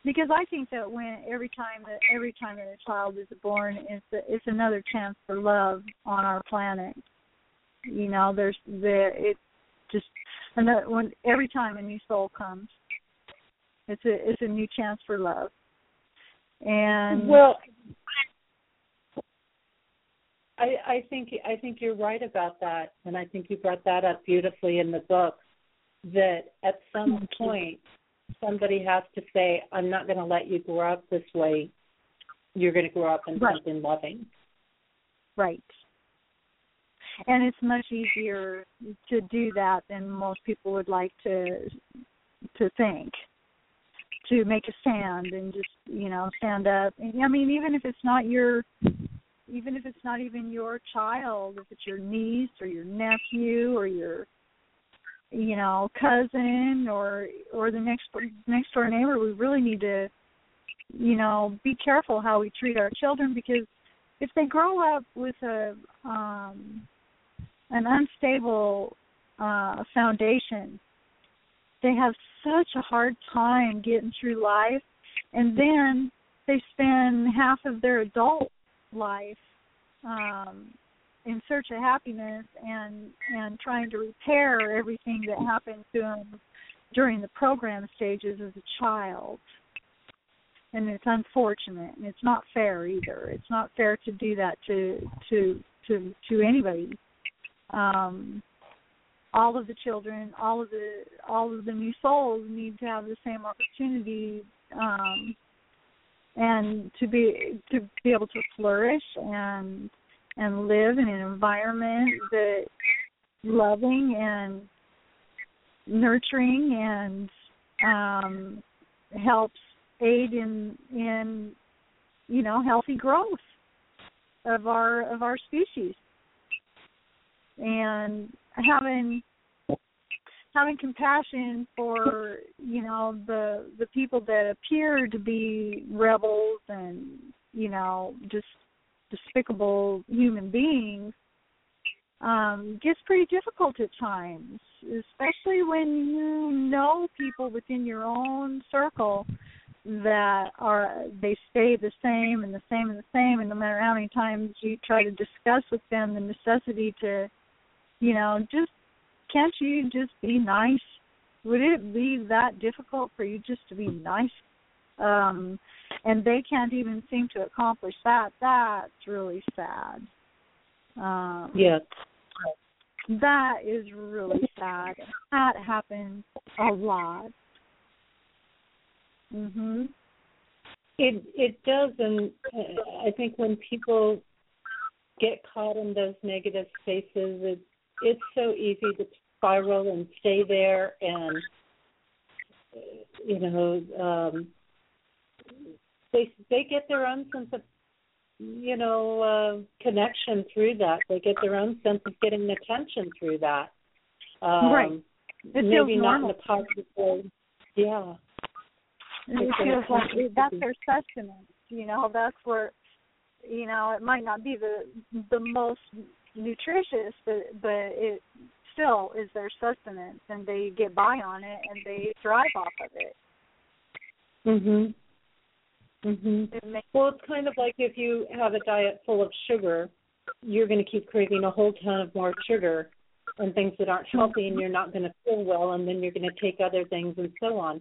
Because I think that when every time that every time that a child is born, it's a, it's another chance for love on our planet. You know, there's there it just and that when every time a new soul comes, it's a it's a new chance for love. And Well, I I think I think you're right about that, and I think you brought that up beautifully in the book. That at some point somebody has to say, "I'm not going to let you grow up this way. You're going to grow up in Right. something loving." right. And it's much easier to do that than most people would like to to think. To make a stand and just you know stand up. And, I mean, even if it's not your even if it's not even your child, if it's your niece or your nephew or your you know cousin or or the next next door neighbor, we really need to you know be careful how we treat our children because if they grow up with a um an unstable uh foundation they have such a hard time getting through life. And then they spend half of their adult life um in search of happiness and and trying to repair everything that happened to them during the program stages as a child. And it's unfortunate and it's not fair either. It's not fair to do that to to to to anybody. Um all of the children all of the all of the new souls need to have the same opportunity um and to be to be able to flourish and and live in an environment that loving and nurturing and um, helps aid in in you know healthy growth of our of our species. And having having compassion for you know the the people that appear to be rebels and you know just despicable human beings um gets pretty difficult at times especially when you know people within your own circle that are they stay the same and the same and the same and no matter how many times you try to discuss with them the necessity to you know just can't you just be nice? Would it be that difficult for you just to be nice? Um and they can't even seem to accomplish that. That's really sad. Um yes. that is really sad. That happens a lot. Mhm. It it does, and I think when people get caught in those negative spaces, it, it's so easy to spiral and stay there, and you know, um, they they get their own sense of you know uh, connection through that. They get their own sense of getting attention through that. Um, right. It maybe not normal. in a positive way. Yeah. It feels like that's their sustenance. You know, that's where, you know, it might not be the the most nutritious, but but it still is their sustenance, and they get by on it, and they thrive off of it. Mhm. Mhm. Well, it's kind of like if you have a diet full of sugar, you're going to keep craving a whole ton of more sugar and things that aren't healthy, and you're not going to feel well, and then you're going to take other things and so on.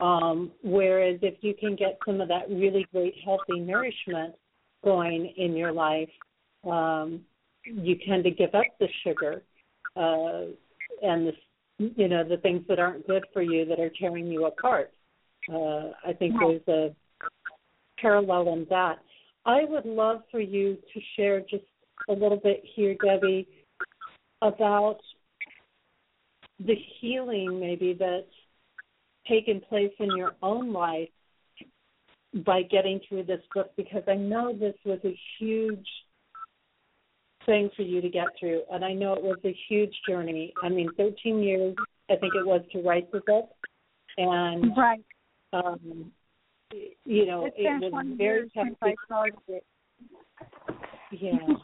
Um, whereas if you can get some of that really great healthy nourishment going in your life, um, you tend to give up the sugar uh, and the you know the things that aren't good for you that are tearing you apart. Uh, I think there's a parallel in that. I would love for you to share just a little bit here, Debbie, about the healing maybe that's taken place in your own life by getting through this book because I know this was a huge thing for you to get through and I know it was a huge journey. I mean 13 years I think it was to write the book and right. um you know It's it was very tough I started it. yeah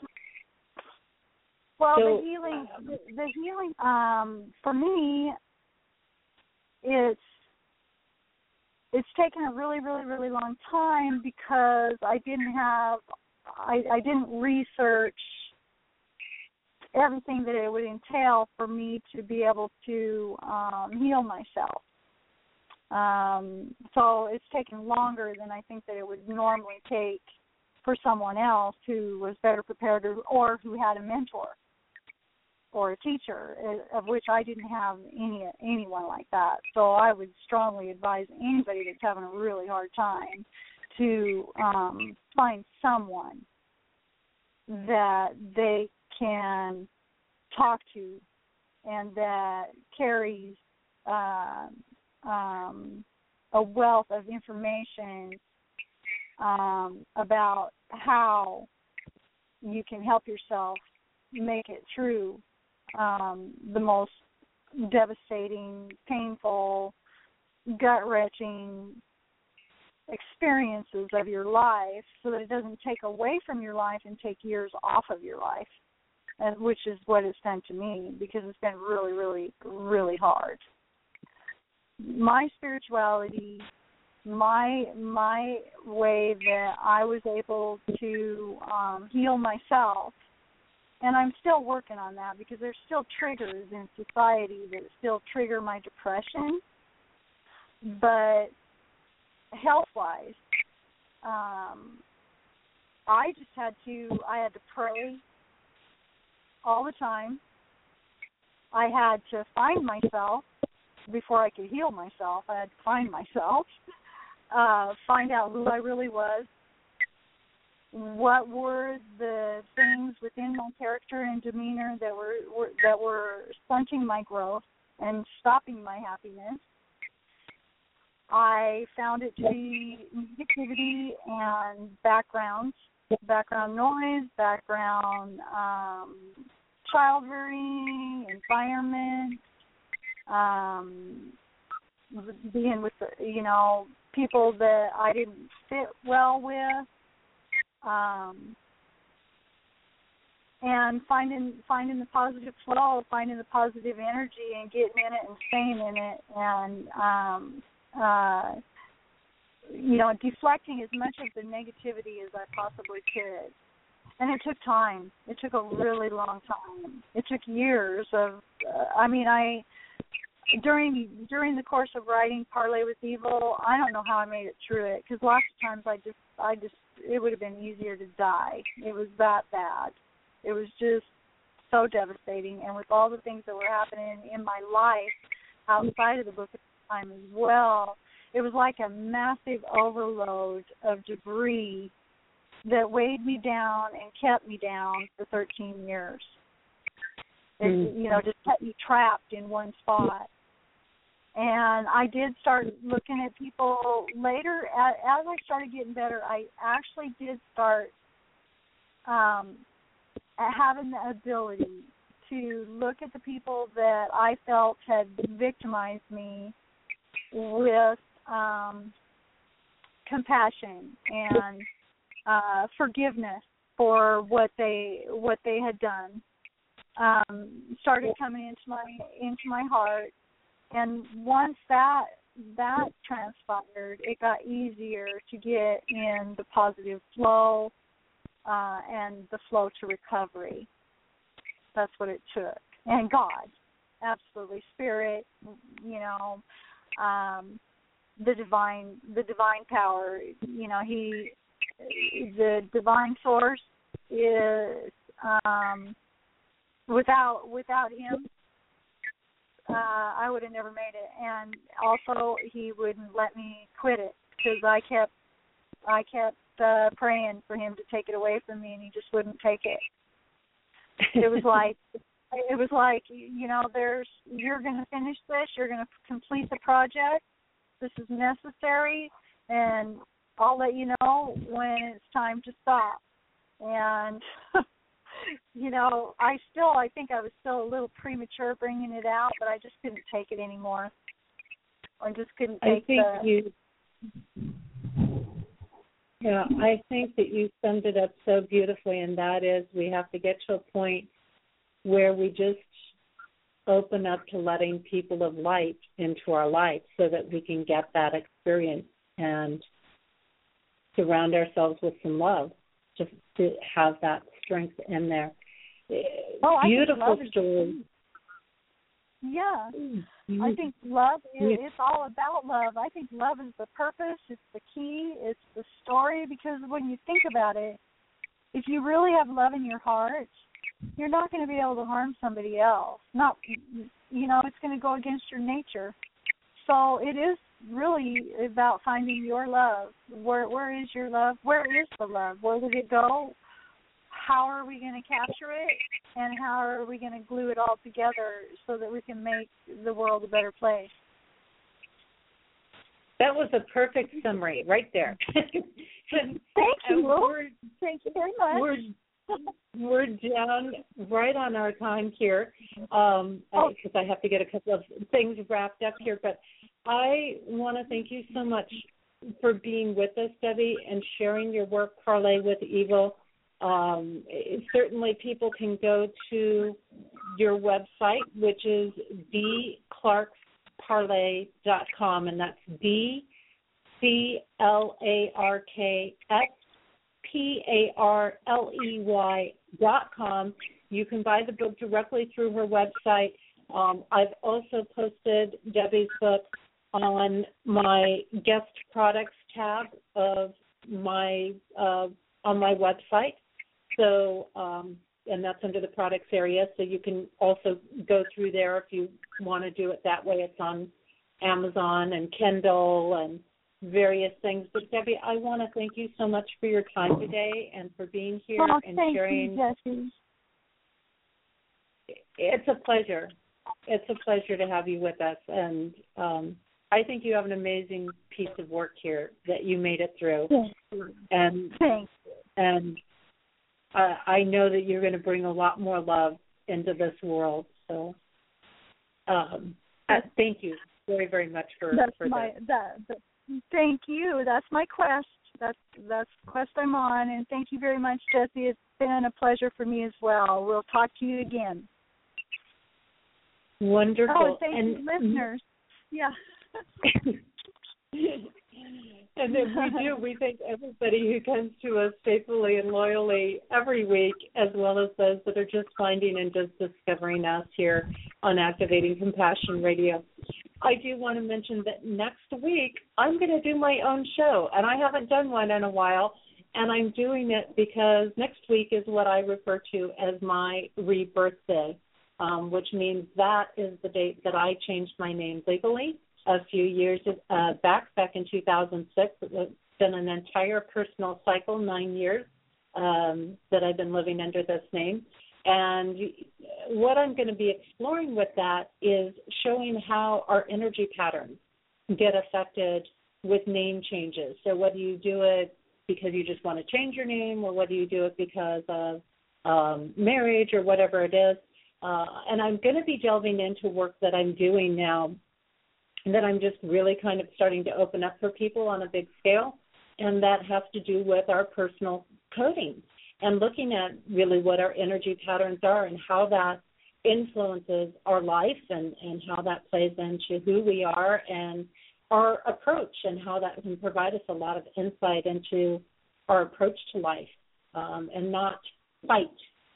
Well, So- the healing, the, the healing, um, for me, it's it's taken a really, really, really long time because I didn't have, I, I didn't research everything that it would entail for me to be able to um, heal myself. Um, so it's taken longer than I think that it would normally take for someone else who was better prepared or, or who had a mentor or a teacher, uh, of which I didn't have any anyone like that. So I would strongly advise anybody that's having a really hard time to um, find someone that they can talk to and that carries uh, um, a wealth of information um, about how you can help yourself make it through um, the most devastating, painful, gut wrenching experiences of your life so that it doesn't take away from your life and take years off of your life, and which is what it's done to me because it's been really, really, really hard. My spirituality, my my way that I was able to um, heal myself and I'm still working on that because there's still triggers in society that still trigger my depression. But health wise, um, I just had to I had to pray all the time. I had to find myself before I could heal myself. I had to find myself, uh, find out who I really was, what were the things within my character and demeanor that were, were that were stunting my growth and stopping my happiness. I found it to be negativity and backgrounds, background noise, background um, child rearing, environment, um, being with you know people that I didn't fit well with, um, and finding finding the positive flow, finding the positive energy, and getting in it and staying in it, and um, uh, you know, deflecting as much of the negativity as I possibly could. And it took time. It took a really long time. It took years of. Uh, I mean, I during during the course of writing Parley with Evil, I don't know how I made it through it because lots of times I just I just it would have been easier to die. It was that bad. It was just so devastating, and with all the things that were happening in my life outside of the book at the time as well, it was like a massive overload of debris that weighed me down and kept me down for 13 years. It, mm. you know, just kept me trapped in one spot and I did start looking at people later. As, I started getting better, I actually did start um, having the ability to look at the people that I felt had victimized me with um, compassion and uh, forgiveness for what they what they had done. Um, started coming into my into my heart and once that that transpired, it got easier to get in the positive flow uh, and the flow to recovery. That's what it took, and God, absolutely, Spirit, you know, um, the divine, the divine power. You know, He, the divine source is um, without without Him uh, I would have never made it. And also, he wouldn't let me quit it because I kept, I kept uh, praying for him to take it away from me, and he just wouldn't take it. It was like, it was like, you know, there's, you're going to finish this, you're going to complete the project. This is necessary, and I'll let you know when it's time to stop. And you know, I still I think I was still a little premature bringing it out, but I just couldn't take it anymore. I just couldn't take I think the, you yeah, I think that you summed it up so beautifully, and that is we have to get to a point where we just open up to letting people of light into our life so that we can get that experience and surround ourselves with some love just to have that strength in there. Oh, a Beautiful story. Yeah. Mm-hmm. I think love is it's all about love. I think love is the purpose, it's the key, it's the story because when you think about it, if you really have love in your heart, you're not going to be able to harm somebody else. Not you know, it's going to go against your nature. So it is really about finding your love. Where where is your love? Where is the love? Where did it go? How are we going to capture it? And how are we going to glue it all together so that we can make the world a better place? That was a perfect summary right there. Thank you. Thank you very much. We're we're down right on our time here um because oh. I have to get a couple of things wrapped up here but I want to thank you so much for being with us, Debbie, and sharing your work, Parley with Evil. Um, certainly, people can go to your website, which is dclarksparley.com, and that's D C L A R K S P A R L E Y dot com. You can buy the book directly through her website. Um, I've also posted Debbie's book on my guest products tab of my uh, on my website. So um, and that's under the products area. So you can also go through there if you want to do it that way. It's on Amazon and Kindle and various things. But Debbie, I want to thank you so much for your time today and for being here oh, and thank sharing. You. It's a pleasure. it's a pleasure to have you with us, and um, I think you have an amazing piece of work here that you made it through. And Thanks. and uh, I know that you're going to bring a lot more love into this world. So, um, thank you very very much for That's for my that, that. Thank you. That's my quest. That's that's the quest I'm on, and thank you very much, Jesse. It's been a pleasure for me as well. We'll talk to you again. Wonderful. Oh, thank and you, listeners. Yeah. and then we do. We thank everybody who comes to us faithfully and loyally every week, as well as those that are just finding and just discovering us here on Activating Compassion Radio. I do want to mention that next week I'm going to do my own show, and I haven't done one in a while. And I'm doing it because next week is what I refer to as my rebirth day, um, which means that is the date that I changed my name legally a few years uh, back, back in 2006. It's been an entire personal cycle, nine years, um, that I've been living under this name. And what I'm going to be exploring with that is showing how our energy patterns get affected with name changes. So whether you do it because you just want to change your name, or whether you do it because of um, marriage or whatever it is. Uh, and I'm going to be delving into work that I'm doing now that I'm just really kind of starting to open up for people on a big scale. And that has to do with our personal coding and looking at really what our energy patterns are and how that influences our life and, and how that plays into who we are and our approach and how that can provide us a lot of insight into our approach to life um, and not fight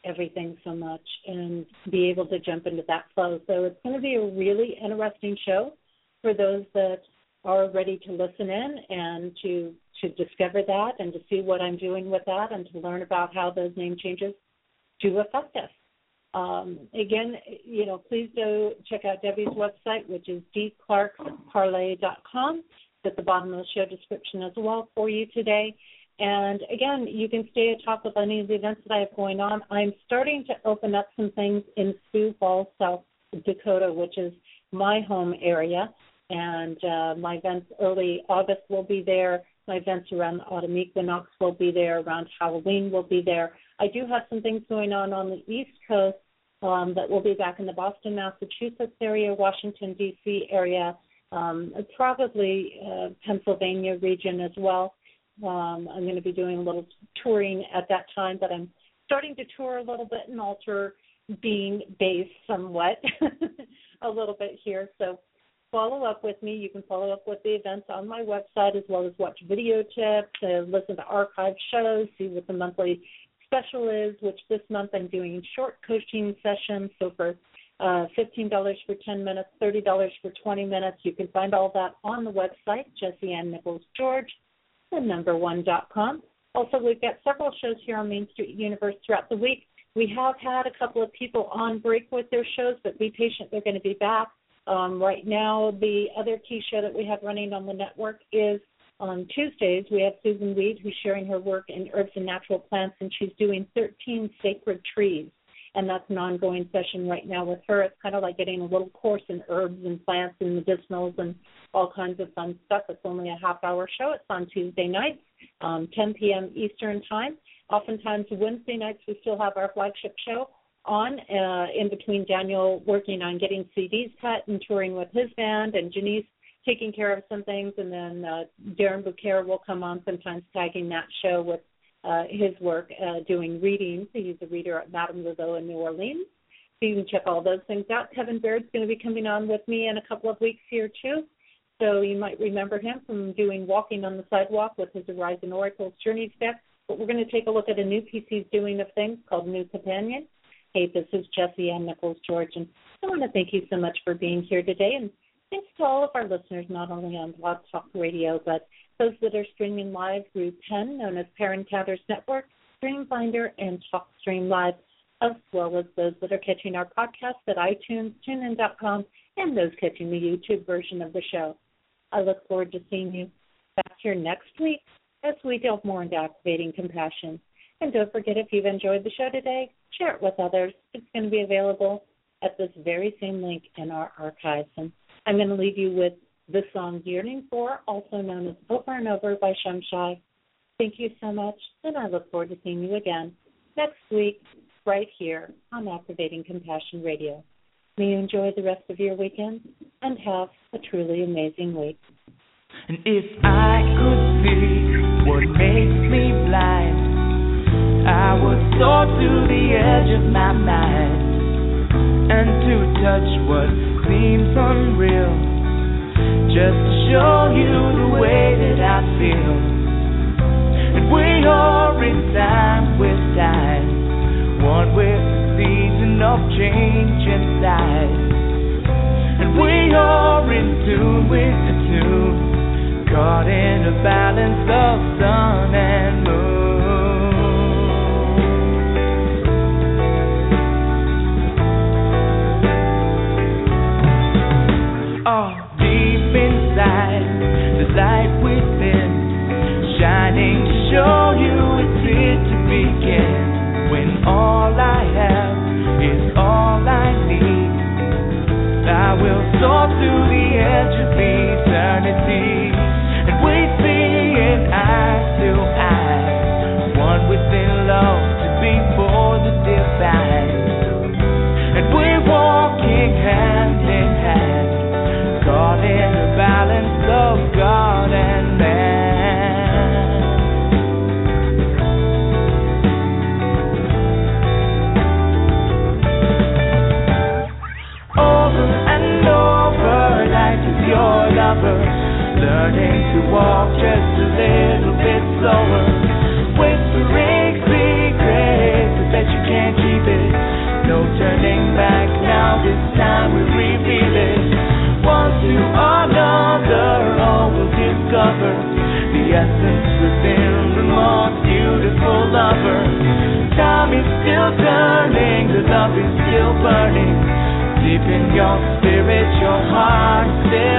everything so much and be able to jump into that flow. So it's going to be a really interesting show for those that are ready to listen in and to to discover that and to see what I'm doing with that and to learn about how those name changes do affect us. Um, again, you know, please go check out Debbie's website, which is dclarksparley.com. It's at the bottom of the show description as well for you today. And again, you can stay atop with any of the events that I have going on. I'm starting to open up some things in Sioux Falls, South Dakota, which is my home area. And uh, my events early August will be there. My events around the autumn equinox will be there. Around Halloween will be there. I do have some things going on on the East Coast um, that will be back in the Boston, Massachusetts area, Washington, D.C. area, um, probably uh, Pennsylvania region as well. Um, I'm going to be doing a little touring at that time, but I'm starting to tour a little bit and alter being based somewhat a little bit here. So follow up with me. You can follow up with the events on my website as well as watch video tips, uh, listen to archive shows, see what the monthly special is, which this month I'm doing short coaching sessions. So for uh, $15 for 10 minutes, $30 for 20 minutes. You can find all that on the website, Jesse Ann Nichols George, the number one dot com. Also, we've got several shows here on Main Street Universe throughout the week. We have had a couple of people on break with their shows, but be patient, they're going to be back. Um, right now, the other key show that we have running on the network is on Tuesdays. We have Susun Weed, who's sharing her work in herbs and natural plants, and she's doing 13 sacred trees. And that's an ongoing session right now with her. It's kind of like getting a little course in herbs and plants and medicinals and all kinds of fun stuff. It's only a half hour show. It's on Tuesday nights, um, 10 p.m. Eastern Time. Oftentimes, Wednesday nights, we still have our flagship show on uh, in between Daniel working on getting CDs cut and touring with his band, and Janice taking care of some things, and then uh, Darren Bouquet will come on sometimes tagging that show with uh, his work uh, doing readings. He's a reader at Madame Laveau in New Orleans. So you can check all those things out. Kevin Baird's going to be coming on with me in a couple of weeks here too. So you might remember him from doing Walking on the Sidewalk with his Horizon Oracles Journey Steps. But we're going to take a look at a new piece he's doing of things called New Companion. Hey, this is Jesse Ann Nichols George, and I want to thank you so much for being here today. And thanks to all of our listeners, not only on Blog Talk Radio, but those that are streaming live through PEN, known as Pair Encounters Network, Streamfinder, and TalkStream Live, as well as those that are catching our podcast at iTunes, TuneIn.com, and those catching the YouTube version of the show. I look forward to seeing you back here next week as we delve more into activating compassion. And don't forget, if you've enjoyed the show today, share it with others. It's going to be available at this very same link in our archives. And I'm going to leave you with the song Yearning For, also known as Over and Over by Shai. Thank you so much, and I look forward to seeing you again next week right here on Activating Compassion Radio. May you enjoy the rest of your weekend and have a truly amazing week. And if I could see what makes me blind, I would soar to the edge of my mind and to touch what seems unreal, just to show you the way that I feel. And we are in time with time, one with the season of change inside. And we are in tune with the tune, caught in a balance of sun and moon. I will soar to the edge of eternity. To walk just a little bit slower. Whispering secrets, you can't keep it. No turning back now, this time we reveal it. One to another, all will discover the essence within the most beautiful lover. Time is still turning, the love is still burning. Deep in your spirit, your heart still